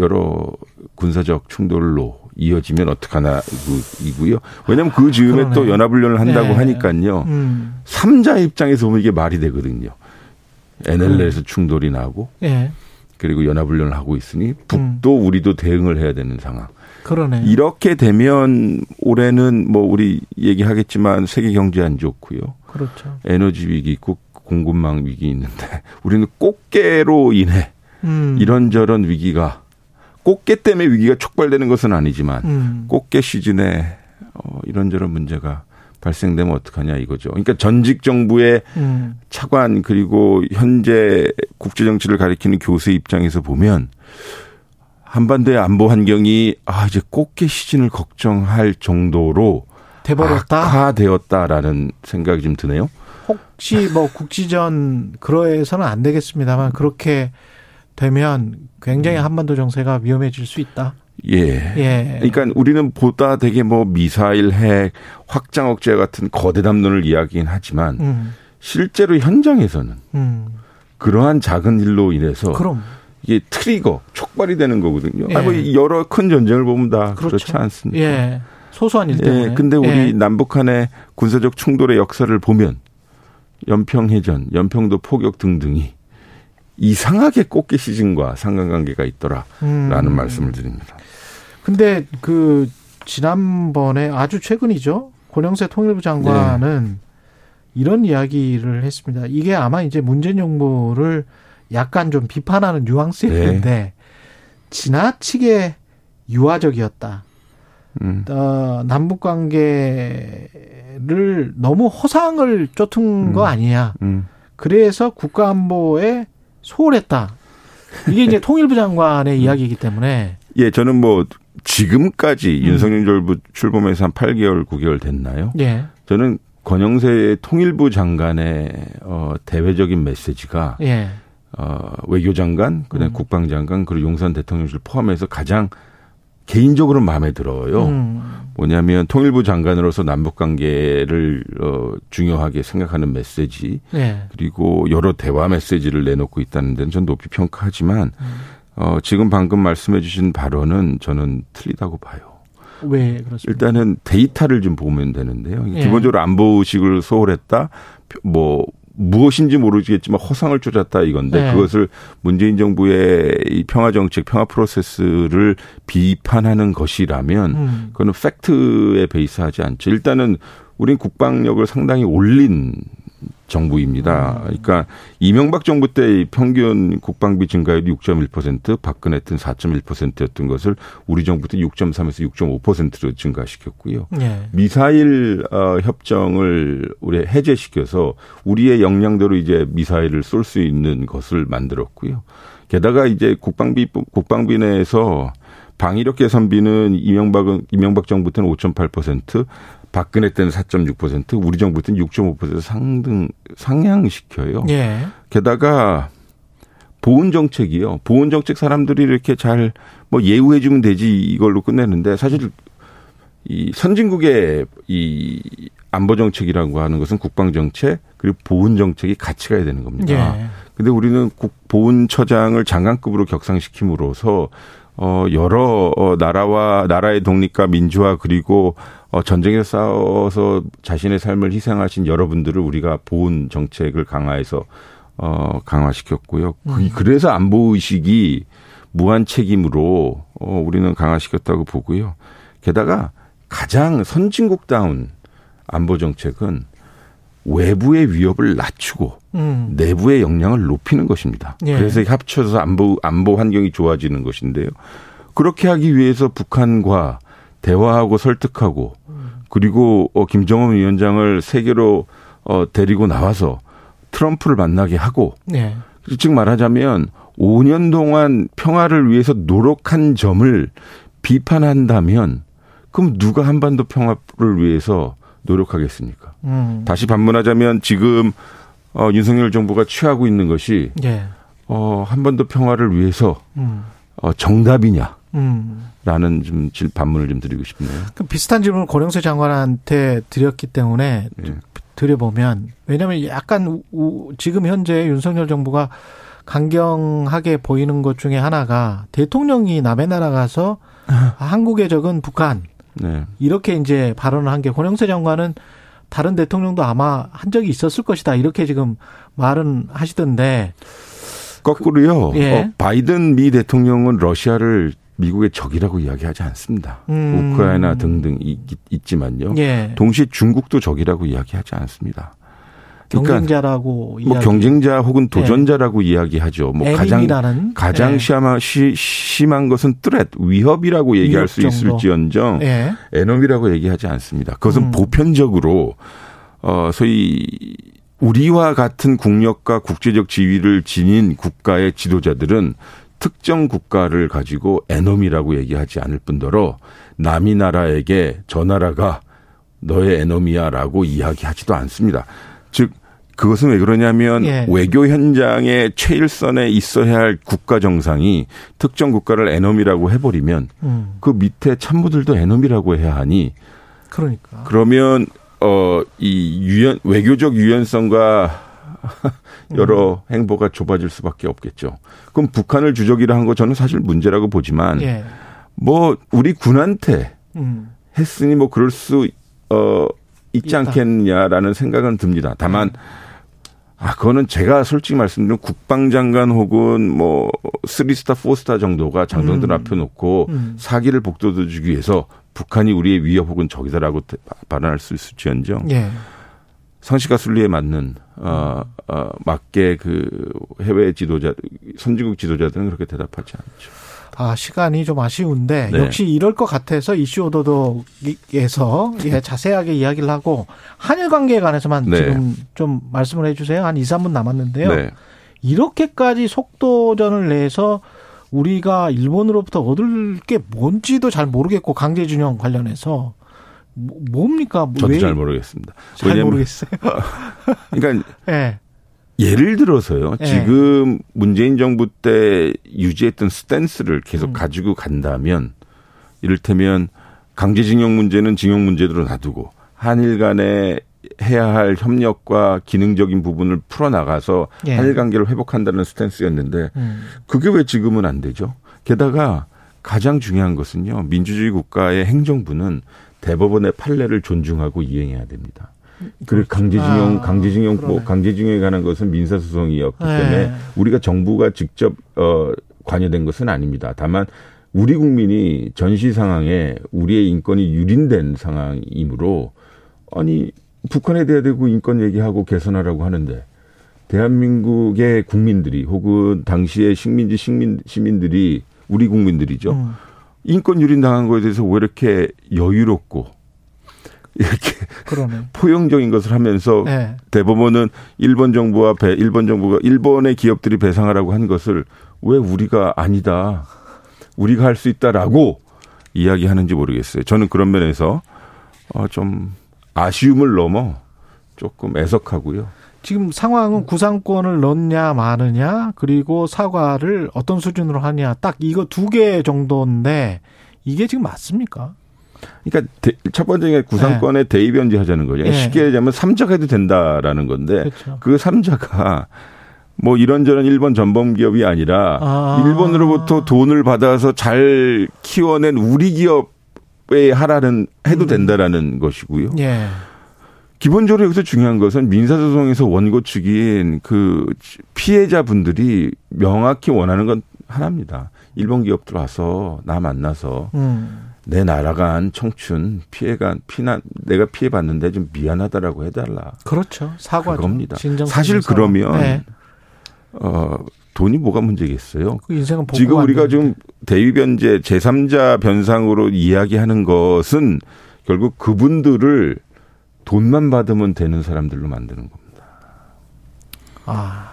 여러 군사적 충돌로 이어지면 어떡하나 이구- 이고요. 왜냐하면 그 즈음에
그러네.
또 연합훈련을 한다고
네.
하니까요.
음.
삼자 입장에서 보면 이게 말이 되거든요. NLL에서 충돌이 나고
예.
그리고 연합훈련을 하고 있으니 북도 우리도 대응을 해야 되는 상황.
그러네.
이렇게 되면 올해는 뭐 우리 얘기하겠지만 세계 경제 안 좋고요.
그렇죠.
에너지 위기 있고 공급망 위기 있는데 (laughs) 우리는 꽃게로 인해
음.
이런저런 위기가 꽃게 때문에 위기가 촉발되는 것은 아니지만
음.
꽃게 시즌에 어, 이런저런 문제가 발생되면 어떡하냐 이거죠. 그러니까 전직 정부의
음.
차관 그리고 현재 국제 정치를 가리키는 교수 입장에서 보면 한반도의 안보 환경이 아 이제 꽃게 시즌을 걱정할 정도로
돼버렸다.
악화되었다라는 생각이 좀 드네요.
혹시 뭐 국지전 그러해서는 안 되겠습니다만 그렇게 되면 굉장히 한반도 정세가 위험해질 수 있다.
예.
예.
그러니까 우리는 보다 되게 뭐 미사일, 핵, 확장 억제 같은 거대 담론을 이야기긴 하지만
음.
실제로 현장에서는
음.
그러한 작은 일로 인해서
그럼
이게 트리거, 촉발이 되는 거거든요.
예.
아, 뭐 여러 큰 전쟁을 보면 다
그렇죠.
그렇지 않습니까?
예. 소소한 일 때문에.
예, 근데 우리
예.
남북한의 군사적 충돌의 역사를 보면 연평해전, 연평도 포격 등등이 이상하게 꽃게 시즌과 상관관계가 있더라라는
음.
말씀을 드립니다.
근데 그 지난번에 아주 최근이죠. 권영세 통일부 장관은
네.
이런 이야기를 했습니다. 이게 아마 이제 문재인 정부를 약간 좀 비판하는 뉘앙스였는데
네.
지나치게 유화적이었다.
음.
어, 남북 관계를 너무 허상을 쫓은 거 아니냐.
음.
그래서 국가 안보에 소홀했다. 이게 이제 (laughs) 통일부 장관의 이야기이기 때문에
예, 저는 뭐 지금까지
음.
윤석열 출범해서 한 8개월, 9개월 됐나요?
예.
저는 권영세 통일부 장관의 어 대외적인 메시지가
예.
어 외교장관, 그다음에
음.
국방장관, 그리고 용산 대통령실 포함해서 가장 개인적으로 마음에 들어요.
음.
뭐냐면 통일부 장관으로서 남북 관계를 어 중요하게 생각하는 메시지
예.
그리고 여러 대화 메시지를 내놓고 있다는 데는 전 높이 평가하지만
음.
어 지금 방금 말씀해 주신 발언은 저는 틀리다고 봐요.
왜 그렇습니까?
일단은 데이터를 좀 보면 되는데요.
예.
기본적으로 안보 의식을 소홀했다. 뭐 무엇인지 모르겠지만 허상을 쫓았다 이건데
네.
그것을 문재인 정부의 이 평화 정책, 평화 프로세스를 비판하는 것이라면
음.
그거는 팩트에 베이스하지 않죠. 일단은 우린 국방력을 상당히 올린 정부입니다. 그러니까 이명박 정부 때 평균 국방비 증가율이 6.1%, 박근혜 때는 4.1%였던 것을 우리 정부 때 6.3에서 6.5%로 증가시켰고요.
예.
미사일 어, 협정을 우리 해제시켜서 우리의 역량대로 이제 미사일을 쏠 수 있는 것을 만들었고요. 게다가 이제 국방비 국방비 내에서 방위력 개선비는 이명박은 이명박 정부 때는 5.8%, 박근혜 때는 4.6%, 우리 정부 때는 6.5% 상등 상향시켜요.
예.
게다가 보훈 정책이요. 보훈 정책 사람들이 이렇게 잘 뭐 예우해 주면 되지 이걸로 끝내는데 사실 이 선진국의 이 안보 정책이라고 하는 것은 국방 정책 그리고 보훈 정책이 같이 가야 되는 겁니다.
예.
근데 우리는 국 보훈처장을 장관급으로 격상시킴으로써 어 여러 어 나라와 나라의 독립과 민주화 그리고 어 전쟁에서 싸워서 자신의 삶을 희생하신 여러분들을 우리가 보훈 정책을 강화해서 어 강화시켰고요. 그- 그래서 안보 의식이 무한 책임으로 어 우리는 강화시켰다고 보고요. 게다가 가장 선진국다운 안보 정책은 외부의 위협을 낮추고
음.
내부의 역량을 높이는 것입니다.
예.
그래서 합쳐서 안보 안보 환경이 좋아지는 것인데요. 그렇게 하기 위해서 북한과 대화하고 설득하고 그리고 어 김정은 위원장을 세계로 어 데리고 나와서 트럼프를 만나게 하고
예.
즉 말하자면 5년 동안 평화를 위해서 노력한 점을 비판한다면 그럼 누가 한반도 평화를 위해서 노력하겠습니까?
음.
다시 반문하자면 지금 어, 윤석열 정부가 취하고 있는 것이
예.
어, 한반도 평화를 위해서
음.
어, 정답이냐 라는
음.
좀 질- 반문을 좀 드리고 싶네요.
그 비슷한 질문을 고령세 장관한테 드렸기 때문에
예.
드려보면 왜냐하면 약간 우- 우- 지금 현재 윤석열 정부가 강경하게 보이는 것 중에 하나가 대통령이 남의 나라 가서 (laughs) 한국의 적은 북한
네.
이렇게 이제 발언을 한 게 권영세 장관은 다른 대통령도 아마 한 적이 있었을 것이다 이렇게 지금 말은 하시던데
거꾸로요.
예.
어, 바이든 미 대통령은 러시아를 미국의 적이라고 이야기하지 않습니다.
음.
우크라이나 등등 있, 있지만요.
예.
동시에 중국도 적이라고 이야기하지 않습니다. 그러니까
경쟁자라고
뭐
이야기.
경쟁자 혹은 도전자라고 이야기하죠. 뭐 가장 가장
예.
심한, 시, 심한 것은 트렛 위협이라고 얘기할
위협
수. 있을지언정
예.
에너미라고 얘기하지 않습니다. 그것은
음.
보편적으로 어 소위 우리와 같은 국력과 국제적 지위를 지닌 국가의 지도자들은 특정 국가를 가지고 에너미라고 얘기하지 않을 뿐더러 남이 나라에게 저 나라가 너의 에너미야라고 이야기하지도 않습니다. 즉 그것은 왜 그러냐면
예.
외교 현장의 최일선에 있어야 할 국가 정상이 특정 국가를 에너미라고 해버리면
음.
그 밑에 참모들도 에너미라고 해야 하니
그러니까.
그러면 어이 유연 외교적 유연성과 (laughs) 여러 행보가 좁아질 수밖에 없겠죠. 그럼 북한을 주적이라 한 거 저는 사실 문제라고 보지만
예.
뭐 우리 군한테
음.
했으니 뭐 그럴 수 어 있지
있다.
않겠냐라는 생각은 듭니다. 다만 아 그거는 제가 솔직히 말씀드리면 국방장관 혹은 뭐 three star four star 정도가 장병들
음.
앞에 놓고
음.
사기를 복돋워 주기 위해서 북한이 우리의 위협 혹은 적이다라고 대- 발언할 수 있을지언정
예.
상식과 순리에 맞는 어, 어 맞게 그 해외 지도자 선진국 지도자들은 그렇게 대답하지 않죠.
아, 시간이 좀 아쉬운데
네.
역시 이럴 것 같아서 이슈 오도독에서 예, (laughs) 자세하게 이야기를 하고 한일 관계에 관해서만
네.
지금 좀 말씀을 해 주세요. 한 2, 3분 남았는데요.
네.
이렇게까지 속도전을 내서 우리가 일본으로부터 얻을 게 뭔지도 잘 모르겠고 강제준용 관련해서 뭐- 뭡니까?
저도
왜-
잘 모르겠습니다.
잘
왜냐면-
모르겠어요. (laughs)
그러니까
예.
예를 들어서요.
예.
지금 문재인 정부 때 유지했던 스탠스를 계속
음.
가지고 간다면 이를테면 강제징용 문제는 징용 문제대로 놔두고 한일 간에 해야 할 협력과 기능적인 부분을 풀어나가서
예.
한일 관계를 회복한다는 스탠스였는데
음.
그게 왜 지금은 안 되죠? 게다가 가장 중요한 것은요. 민주주의 국가의 행정부는 대법원의 판례를 존중하고 이행해야 됩니다. 그리고 강제징용,
아,
강제징용, 뭐. 강제징용에 관한 것은 민사소송이었기
네.
때문에 우리가 정부가 직접 어 관여된 것은 아닙니다. 다만 우리 국민이 전시 상황에 우리의 인권이 유린된 상황이므로 아니 북한에 대하고 인권 얘기하고 개선하라고 하는데 대한민국의 국민들이 혹은 당시의 식민지 식민 시민들이 우리 국민들이죠.
음.
인권 유린 당한 거에 대해서 왜 이렇게 여유롭고 이렇게
그러네. (laughs)
포용적인 것을 하면서
네.
대법원은 일본 정부와 배, 일본 정부가 일본의 기업들이 배상하라고 한 것을 왜 우리가 아니다. 우리가 할 수 있다라고 이야기하는지 모르겠어요. 저는 그런 면에서 어, 좀 아쉬움을 넘어 조금 애석하고요.
지금 상황은 구상권을 넣냐 마느냐 그리고 사과를 어떤 수준으로 하냐 딱 이거 두 개 정도인데 이게 지금 맞습니까?
그러니까 대- 첫 번째 구상권에 대의변제 하자는 거죠.
네.
쉽게 얘기하면 삼자가 해도 된다라는 건데
그렇죠.
그 삼자가 뭐 이런저런 일본 전범 기업이 아니라
아.
일본으로부터 돈을 받아서 잘 키워낸 우리 기업에 하라는 해도 된다라는 것이고요.
예.
기본적으로 여기서 중요한 것은 민사소송에서 원고 측인 그 피해자분들이 명확히 원하는 건 하나입니다. 일본 기업들 와서 나 만나서
음.
내 나라가 한 청춘 피해가 피난 내가 피해 봤는데 좀 미안하다라고 해달라.
그렇죠.
그겁니다.
진정성의
사실
사과.
그러면
네.
어 돈이 뭐가 문제겠어요?
그
지금
안
우리가. 좀 대위변제 제3자 변상으로 이야기하는 것은 결국 그분들을 돈만 받으면 되는 사람들로 만드는 겁니다.
아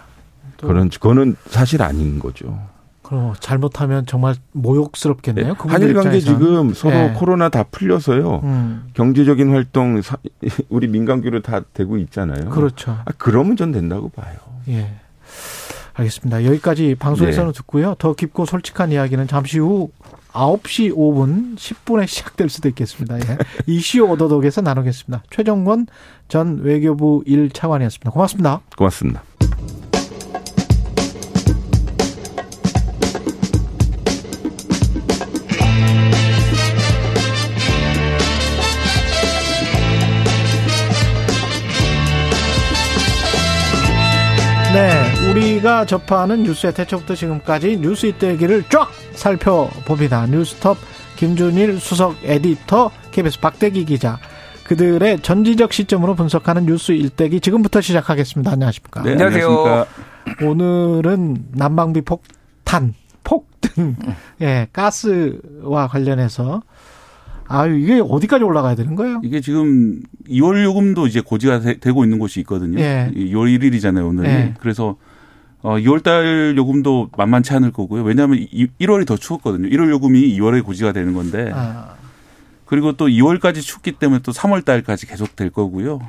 또-
그런 그거는 사실 아닌 거죠.
그럼 잘못하면 정말 모욕스럽겠네요. 그분들
한일 관계
입장에선.
지금 서로
예.
코로나 다 풀려서요.
음.
경제적인 활동 사- (laughs) 우리 민간교류 다 되고 있잖아요.
그렇죠.
아, 그러면 전 된다고 봐요.
예. 알겠습니다. 여기까지 방송에서는
네.
듣고요. 더 깊고 솔직한 이야기는 잠시 후 9시 5분 10분에 시작될 수도 있겠습니다. 예. (laughs) 이슈 오더독에서 나누겠습니다. 최정권 전 외교부 1차관이었습니다. 고맙습니다.
고맙습니다.
네, 우리가 접하는 뉴스의 대처부터 지금까지 뉴스 이때기를 쫙 살펴봅니다. 뉴스톱 김준일 수석 에디터, KBS 박대기 기자. 그들의 전지적 시점으로 분석하는 뉴스 일대기 지금부터 시작하겠습니다. 안녕하십니까?
네, 안녕하세요.
오늘은 난방비 폭탄, 폭등, 예, 가스와 관련해서 아유 이게 어디까지 올라가야 되는 거예요?
이게 지금 2월 요금도 이제 고지가 되, 고 있는 곳이 있거든요.
예.
2월 1일이잖아요, 오늘이.
예.
그래서 어 2월 달 요금도 만만치 않을 거고요. 왜냐하면 이- 1월이 더 추웠거든요. 1월 요금이 2월에 고지가 되는 건데.
아,
그리고 또 2월까지 춥기 때문에 또 3월 달까지 계속 될 거고요.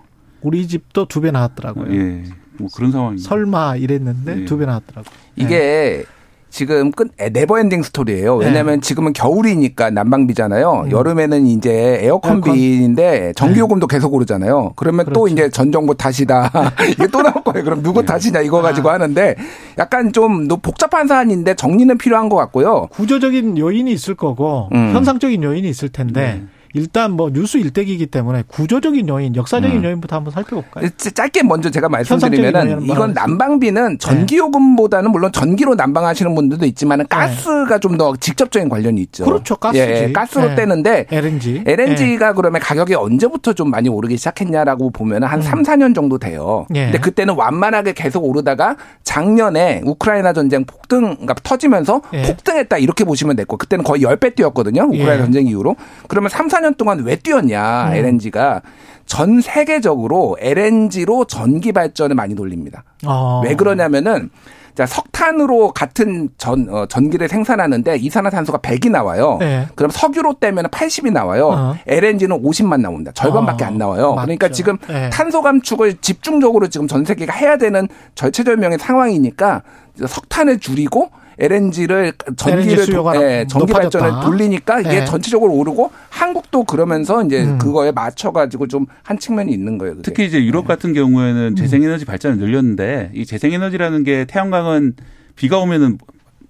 우리 집도 두 배 나왔더라고요.
예. 뭐 그런 상황입니다.
설마 이랬는데
예.
두배 나왔더라고요.
이게 지금 끝 never ending story예요. 왜냐하면 지금은 겨울이니까 난방비잖아요.
음.
여름에는 이제 에어컨비인데 전기요금도 계속 오르잖아요. 그러면 또 이제 전 정부 탓이다. (laughs) 이게 또 나올 거예요. 그럼 누구 탓이냐 이거 가지고 하는데 약간 좀 너- 복잡한 사안인데 정리는 필요한 것 같고요.
구조적인 요인이 있을 거고
음.
현상적인 요인이 있을 텐데 일단 뭐 뉴스 일대기이기 때문에 구조적인 요인, 역사적인
음.
요인부터 한번 살펴볼까요?
짧게 먼저 제가 말씀드리면은 이건 난방비는 전기요금보다는 물론 전기로 난방하시는 분들도 있지만은 가스가 좀 더 직접적인 관련이 있죠.
그렇죠, 가스지.
예, 가스로
네.
떼는데
LNG.
LNG가 그러면 가격이 언제부터 좀 많이 오르기 시작했냐라고 보면 한 삼, 3, 4년 정도 돼요.
예.
근데 그때는 완만하게 계속 오르다가 작년에 우크라이나 전쟁 폭등, 그러니까 터지면서
예.
폭등했다 이렇게 보시면 됐고 그때는 거의 10배 뛰었거든요. 우크라이나
예.
전쟁 이후로. 그러면 3, 4년 동안 왜 뛰었냐,
음.
LNG가. 전 세계적으로 LNG로 전기 발전을 많이 돌립니다.
어.
왜 그러냐면은 자, 석탄으로 같은 전, 어, 전기를 생산하는데 이산화탄소가 100이 나와요.
네.
그럼 석유로 떼면 80이 나와요.
어.
LNG는 50만 나옵니다. 절반밖에
어,
안 나와요.
맞죠.
그러니까 지금
네.
탄소 감축을 집중적으로 지금 전 세계가 해야 되는 절체절명의 상황이니까 석탄을 줄이고 LNG를 전기를
LNG
예, 전기
높아졌다.
발전을 돌리니까 이게
네.
전체적으로 오르고 한국도 그러면서 이제
음.
그거에 맞춰 가지고 좀 한 측면이 있는 거예요. 그게.
특히 이제 유럽 같은
음.
경우에는 재생에너지 발전을 늘렸는데 이 재생에너지라는 게 태양광은 비가 오면은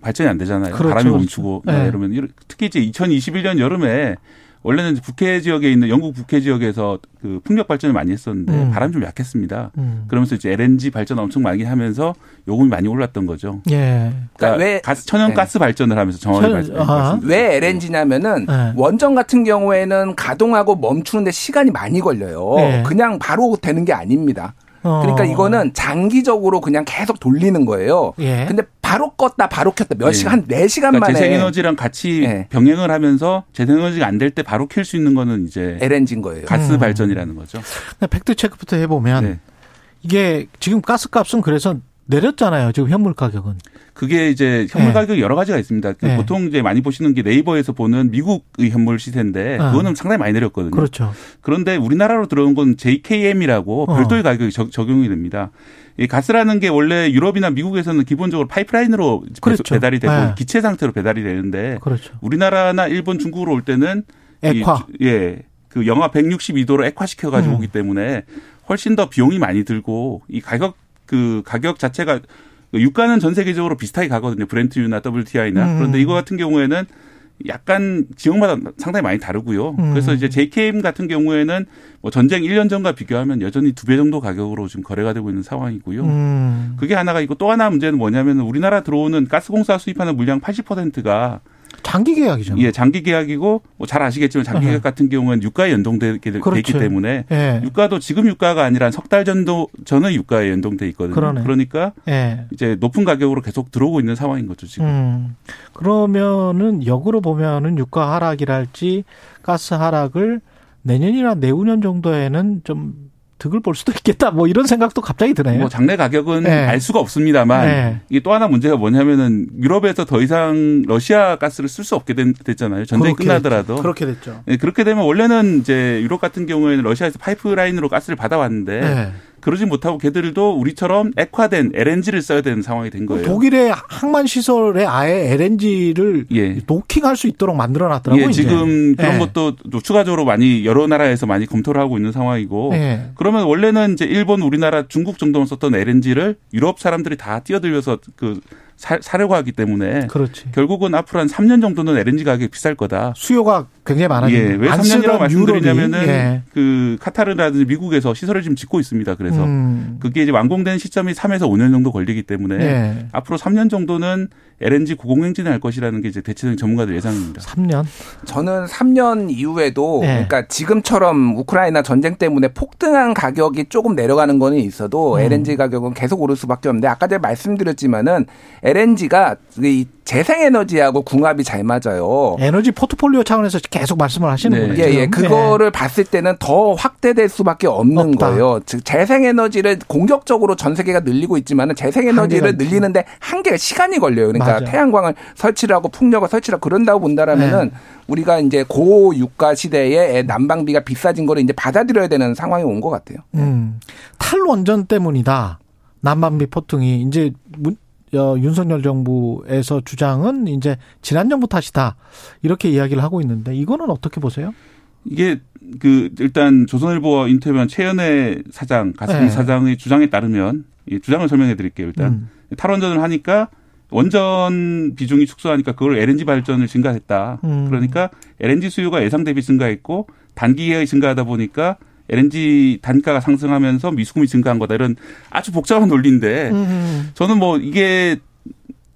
발전이 안 되잖아요.
그렇죠,
바람이
그렇죠.
멈추고
네.
이러면 이런- 특히 이제 2021년 여름에
원래는 북해 지역에 있는 영국 북해 지역에서 그 풍력 발전을 많이 했었는데
음.
바람이 좀 약했습니다.
음.
그러면서 이제 LNG 발전 엄청 많이 하면서 요금이 많이 올랐던 거죠.
예.
그러니까
왜-
가스, 천연
네.
가스 발전을 하면서 정원이
천-
발전.
왜 LNG냐면은
네.
원전 같은 경우에는 가동하고 멈추는데 시간이 많이 걸려요.
네.
그냥 바로 되는 게 아닙니다.
어.
그러니까 이거는 장기적으로 그냥 계속 돌리는 거예요.
예.
근데 바로 껐다 바로 켰다 몇
예.
시간 한 4시간
그러니까
만에
재생에너지랑 같이
네.
병행을 하면서 재생에너지가 안 될 때 바로 킬 수 있는 거는 이제
LNG인 거예요.
가스
음.
발전이라는 거죠.
근데 팩트 체크부터 해보면
네.
이게 지금 가스값은 그래서 내렸잖아요. 지금 현물 가격은.
그게 이제 현물
네.
가격이 여러 가지가 있습니다. 그
네.
보통 이제 많이 보시는 게 네이버에서 보는 미국의 현물 시세인데
아.
그거는 상당히 많이 내렸거든요.
그렇죠.
그런데 우리나라로 들어온 건 JKM이라고
어.
별도의 가격이 적, 적용이 됩니다. 이 가스라는 게 원래 유럽이나 미국에서는 기본적으로 파이프라인으로
그렇죠.
배달이 되고
네.
기체 상태로 배달이 되는데
그렇죠.
우리나라나 일본, 중국으로 올 때는
액화.
이, 예. 그 영하 162도로 액화시켜 가지고
음.
오기 때문에 훨씬 더 비용이 많이 들고 이 가격 그 가격 자체가 유가는 전 세계적으로 비슷하게 가거든요. 브렌트유나 WTI나.
음.
그런데 이거 같은 경우에는 약간 지역마다 상당히 많이 다르고요.
음.
그래서 이제 JKM 같은 경우에는 뭐 전쟁 1년 전과 비교하면 여전히 두 배 정도 가격으로 지금 거래가 되고 있는 상황이고요.
음.
그게 하나가 있고 또 하나 문제는 뭐냐면 우리나라 들어오는 가스공사 수입하는 물량 80%가
장기 계약이죠.
예, 장기 계약이고 뭐 잘 아시겠지만 장기 계약 같은 경우는 유가에
네. 그렇죠.
때문에
예.
유가도 지금 유가가 아니라 석 달 전도 전의 유가에 연동돼 있거든요.
그러네.
그러니까
예.
이제 높은 가격으로 계속 들어오고 있는 상황인 거죠, 지금.
음. 그러면은 역으로 보면은 유가 하락이랄지 가스 하락을 내년이나 내후년 정도에는 좀 득을 볼 수도 있겠다. 뭐 이런 생각도 갑자기 드네요.
뭐 장래 가격은
네.
알 수가 없습니다만
네.
이게 또 하나 문제가 뭐냐면은 유럽에서 더 이상 러시아 가스를 쓸 수 없게 된- 됐잖아요. 전쟁이 끝나더라도.
됐죠. 그렇게 됐죠.
예, 그렇게 되면 원래는 이제 유럽 같은 경우에는 러시아에서 파이프라인으로 가스를 받아왔는데
네.
그러지 못하고 걔들도 우리처럼 액화된 LNG를 써야 되는 상황이 된 거예요.
독일의 항만 시설에 아예 LNG를
예.
노킹할 수 있도록 만들어 놨더라고요.
예, 지금 그런
예.
것도 또 추가적으로 많이 여러 나라에서 많이 검토를 하고 있는 상황이고
예.
그러면 원래는 이제 일본, 우리나라, 중국 정도만 썼던 LNG를 유럽 사람들이 다 뛰어들려서 그 사, 사려고 하기 때문에
그렇지.
결국은 앞으로 한 3년 정도는 LNG 가격이 비쌀 거다.
수요가 굉장히 많아지고
예,
왜안
3년이라고
쓰던
말씀드리냐면은
예.
그 카타르라든지 미국에서 시설을 지금 짓고 있습니다. 그래서
음.
그게 이제 완공되는 시점이 3에서 5년 정도 걸리기 때문에
예.
앞으로 3년 정도는 LNG 고공행진을 할 것이라는 게 이제 대체적인 전문가들 예상입니다.
3년.
저는 3년 이후에도
네.
그러니까 지금처럼 우크라이나 전쟁 때문에 폭등한 가격이 조금 내려가는 거는 있어도
음.
LNG 가격은 계속 오를 수밖에 없는데 아까 제가 말씀드렸지만은 LNG가 이 재생에너지하고 궁합이 잘 맞아요.
에너지 포트폴리오 차원에서 계속 말씀을 하시는군요.
예, 예.
지금. 네.
그거를 봤을 때는 더 확대될 수밖에 없는
없다.
거예요. 즉, 재생에너지를 공격적으로 전 세계가 늘리고 있지만은 재생에너지를. 늘리는데 한계가 시간이 걸려요. 그러니까
맞아.
태양광을 설치를 하고 풍력을 설치를 하고 그런다고 본다라면은
네.
우리가 이제 고유가 시대에 난방비가 비싸진 거를 이제 받아들여야 되는 상황이 온 것 같아요.
음. 탈원전 때문이다. 난방비 폭등이 이제 문, 어, 윤석열 정부에서 주장은 이제 지난 정부 탓이다. 이렇게 이야기를 하고 있는데 이거는 어떻게 보세요?
이게 그 일단 조선일보와 인터뷰한 최연애 사장, 가스공
네.
사장의 주장에 따르면 이 주장을 설명해 드릴게요. 일단
음.
탈원전을 하니까 원전 비중이 축소하니까 그걸 LNG 발전을 증가했다.
음.
그러니까 LNG 수요가 예상 대비 증가했고 단기 계획이 증가하다 보니까 LNG 단가가 상승하면서 미수금이 증가한 거다. 이런 아주 복잡한 논리인데
음.
저는 뭐 이게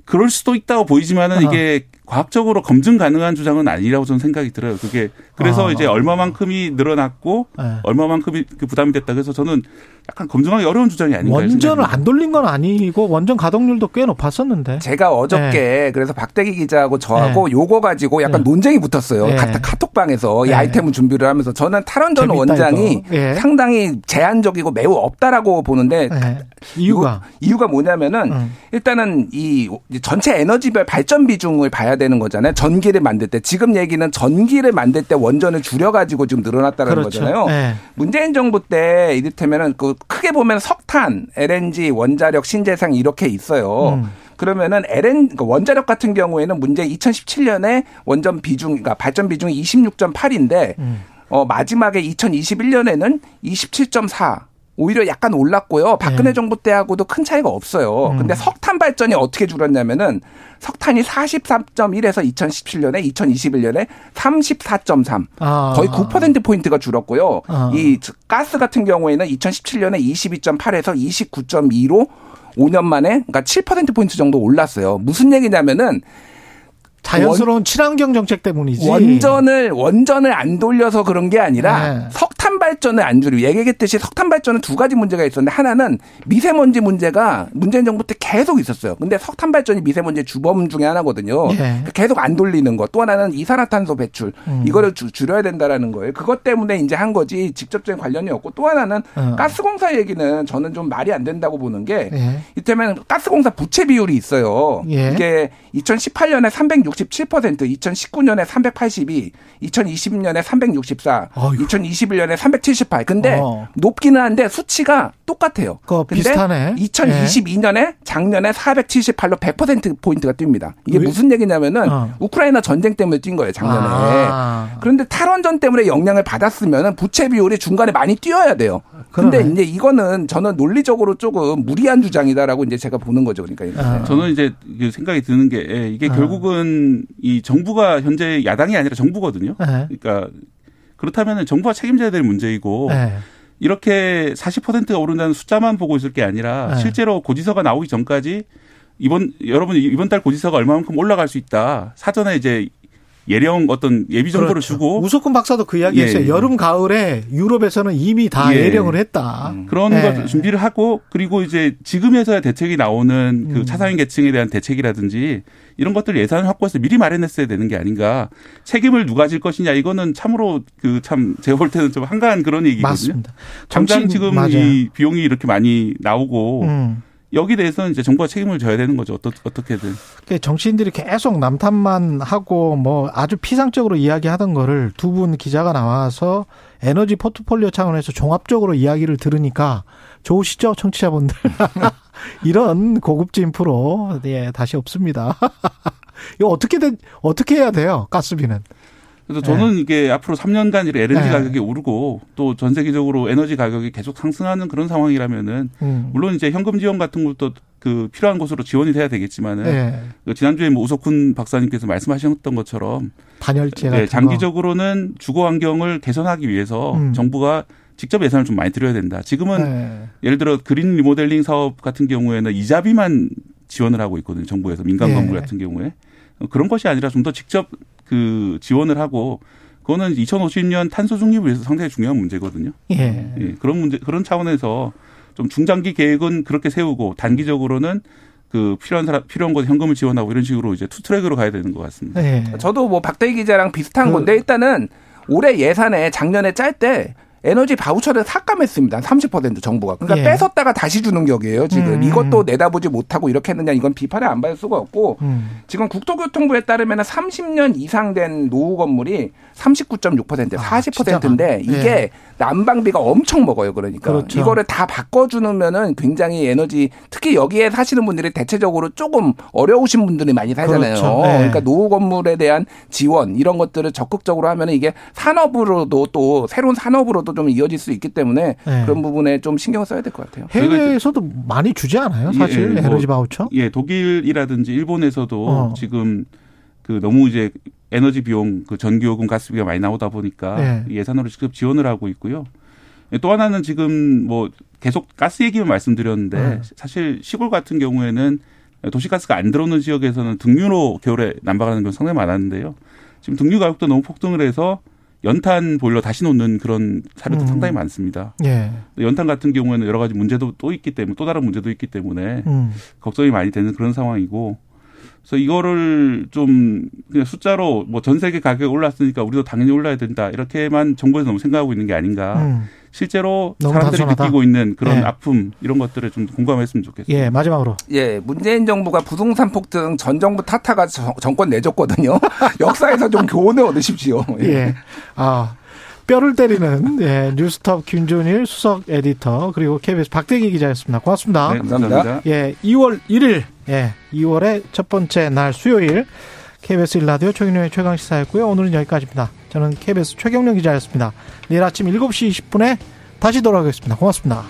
그럴 수도 있다고 보이지만은
아하.
이게 과학적으로 검증 가능한 주장은 아니라고 저는 생각이 들어요. 그게 그래서
아.
이제 얼마만큼이 늘어났고
네.
얼마만큼이 그 부담이 됐다. 그래서 저는 약간 검증하기 어려운 주장이 아닌가
원전을. 안 돌린 건 아니고 원전 가동률도 꽤 높았었는데.
제가 어저께 그래서 박대기 기자하고 저하고 요거 가지고 약간 논쟁이 붙었어요.
네.
카, 카톡방에서 이
네.
아이템을 준비를 하면서 저는 탈원전 원장이.
예.
상당히 제한적이고 매우 없다라고 보는데
네. 이유가
이유, 가 뭐냐면은
음.
일단은 이 전체 에너지별 발전 비중을 봐야 되는 거잖아요. 전기를 만들 때 지금 얘기는 전기를 만들 때 원전을 줄여가지고 지금 늘어났다는
그렇죠.
거잖아요.
네.
문재인 정부 때 이를테면은 그 크게 보면 석탄, LNG, 원자력, 신재생 이렇게 있어요.
음.
그러면은 LN 그러니까 원자력 같은 경우에는 문제 2017년에 원전 비중 그러니까 발전 비중이 26.8인데
음.
어 마지막에 2021년에는 27.4 오히려 약간 올랐고요. 박근혜
네.
정부 때하고도 큰 차이가 없어요.
음.
근데 석탄 발전이 어떻게 줄었냐면은 석탄이 43.1에서 2017년에 2021년에 34.3
아.
거의 9% 포인트가 줄었고요.
아.
이 가스 같은 경우에는 2017년에 22.8에서 29.2로 5년 만에 그러니까 7% 포인트 정도 올랐어요. 무슨 얘기냐면은
자연스러운 친환경 정책 때문이지.
원전을 원전을 안 돌려서 그런 게 아니라
네.
석탄 발전을 안 줄이고 얘기했듯이 석탄 발전은 두 가지 문제가 있었는데 하나는 미세먼지 문제가 문재인 정부 때 계속 있었어요. 근데 석탄 발전이 미세먼지 주범 중에 하나거든요.
예.
계속 안 돌리는 거. 또 하나는 이산화탄소 배출.
음.
이거를 주- 줄여야 된다라는 거예요. 그것 때문에 이제 한 거지 직접적인 관련이 없고 또 하나는
어.
가스공사 얘기는 저는 좀 말이 안 된다고 보는 게
예.
이때면 가스공사 부채 비율이 있어요.
예.
이게 2018년에 367%, 2019년에 382, 2020년에 364,
어휴.
2021년에 378. 근데
어.
높기는 한데 수치가 똑같아요. 근데
비슷하네.
2022년에 작년에 478로 100% 포인트가 뜹니다. 이게
왜?
무슨 얘기냐면은
어.
우크라이나 전쟁 때문에 뛴 거예요, 작년에.
아.
그런데 탈원전 때문에 영향을 받았으면 부채 비율이 중간에 많이 뛰어야 돼요. 근데
그러네.
이제 이거는 저는 논리적으로 조금 무리한 주장이다라고 이제 제가 보는 거죠. 그러니까.
아.
저는 이제 그 생각이 드는 게 예, 이게
아.
결국은 이 정부가 현재 야당이 아니라 정부거든요.
네.
그러니까 그렇다면 정부가 책임져야 될 문제이고
네.
이렇게 40%가 오른다는 숫자만 보고 있을 게 아니라
네.
실제로 고지서가 나오기 전까지 이번 여러분 이번 달 고지서가 얼마만큼 올라갈 수 있다. 사전에 이제 예령 어떤 예비 정보를
그렇죠.
주고
우석훈 박사도 그 이야기 했어요.
예.
여름 가을에 유럽에서는 이미 다
예.
예령을 했다.
그런
예.
걸 준비를 하고 그리고 이제 지금에서야 대책이 나오는 그
음.
차상위 계층에 대한 대책이라든지 이런 것들 예산을 확보해서 미리 마련했어야 되는 게 아닌가. 책임을 누가 질 것이냐 이거는 참으로 그 참 제가 볼 때는 좀 한가한 그런 얘기거든요.
맞습니다.
당장
정치-
지금
맞아요.
이 비용이 이렇게 많이 나오고
음.
여기 대해서는 이제 정부가 책임을 져야 되는 거죠. 어떠, 어떻게든.
그 정치인들이 계속 남탓만 하고 뭐 아주 피상적으로 이야기하던 거를 두 분 기자가 나와서 에너지 포트폴리오 차원에서 종합적으로 이야기를 들으니까 좋으시죠, 청취자분들. (laughs) 이런 고급진 프로 예 다시 없습니다. (laughs) 이거 어떻게 된 어떻게 해야 돼요, 가스비는?
그래서 저는 이게 앞으로 3년간 이렇게 LNG
네.
가격이 오르고 또 전 세계적으로 에너지 가격이 계속 상승하는 그런 상황이라면은
음.
물론 이제 현금 지원 같은 것도 그 필요한 곳으로 지원이 돼야 되겠지만은
예.
그 지난주에 뭐 우석훈 박사님께서 말씀하셨던 것처럼
단열재
네, 장기적으로는 주거 환경을 개선하기 위해서
음.
정부가 직접 예산을 좀 많이 들여야 된다.
거.
지금은
예.
예를 들어 그린 리모델링 사업 같은 경우에는 이자비만 지원을 하고 있거든요. 정부에서 민간
예.
건물 같은 경우에 그런 것이 아니라 좀 더 직접 그 지원을 하고 그거는 2050년 탄소 중립을 위해서 상당히 중요한 문제거든요.
예.
예, 그런 문제 그런 차원에서 좀 중장기 계획은 그렇게 세우고 단기적으로는 그 필요한 사람 필요한 곳에 현금을 지원하고 이런 식으로 이제 two track으로 가야 되는 것 같습니다.
예.
저도 뭐 박대기 기자랑 비슷한
그-
건데 일단은 올해 예산에 작년에 짤 때 에너지 바우처를 삭감했습니다. 30% 정부가. 그러니까
예.
뺏었다가 다시 주는 격이에요, 지금.
음.
이것도 내다보지 못하고 이렇게 했느냐 이건 비판을 안 받을 수가 없고
음.
지금 국토교통부에 따르면 30년 이상 된 노후 건물이 39.6%
아,
40%인데
진짜 많-
이게
예.
난방비가 엄청 먹어요. 그러니까
그렇죠.
이거를 다 바꿔주면은 굉장히 에너지 특히 여기에 사시는 분들이 대체적으로 조금 어려우신 분들이 많이 살잖아요.
그렇죠. 네.
그러니까 노후 건물에 대한 지원 이런 것들을 적극적으로 하면 이게 산업으로도 또 새로운 산업으로도 좀 이어질 수 있기 때문에
네.
그런 부분에 좀 신경을 써야 될 것 같아요.
해외에서도 많이 주지 않아요, 사실
예, 뭐,
에너지 바우처?
예, 독일이라든지 일본에서도
어.
지금 그 너무 이제 에너지 비용, 그 전기요금, 가스비가 많이 나오다 보니까
네.
예산으로 직접 지원을 하고 있고요. 예, 또 하나는 지금 뭐 계속 가스 얘기만 말씀드렸는데
네.
사실 시골 같은 경우에는 도시가스가 안 들어오는 지역에서는 등유로 겨울에 난방하는 경우 상당히 많았는데요. 지금 등유 가격도 너무 폭등을 해서 연탄 보일러 다시 놓는 그런 사례도
음.
상당히 많습니다.
예.
연탄 같은 경우에는 여러 가지 문제도 또 있기 때문에 또 다른 문제도 있기 때문에
음.
걱정이 많이 되는 그런 상황이고 그래서 이거를 좀 그냥 숫자로 뭐 전 세계 가격이 올랐으니까 우리도 당연히 올라야 된다 이렇게만 정부에서 너무 생각하고 있는 게 아닌가
음.
실제로 사람들이
단순하다.
느끼고 있는 그런
네.
아픔 이런 것들을 좀 공감했으면 좋겠습니다.
예, 마지막으로.
예, 문재인 정부가 부동산 폭등 전 정부 탓하가 정- 정권 내줬거든요. (laughs) 역사에서 좀 교훈을 얻으십시오.
예. 아, 뼈를 때리는 예, 뉴스톱 김준일 수석 에디터 그리고 KBS 박대기 기자였습니다. 고맙습니다.
네, 감사합니다.
예, 2월 1일 예, 2월의 첫 번째 날 수요일 KBS 일라디오 최경영의 최강 시사였고요. 오늘은 여기까지입니다. 저는 KBS 최경영 기자였습니다. 내일 아침 7시 20분에 다시 돌아오겠습니다. 고맙습니다.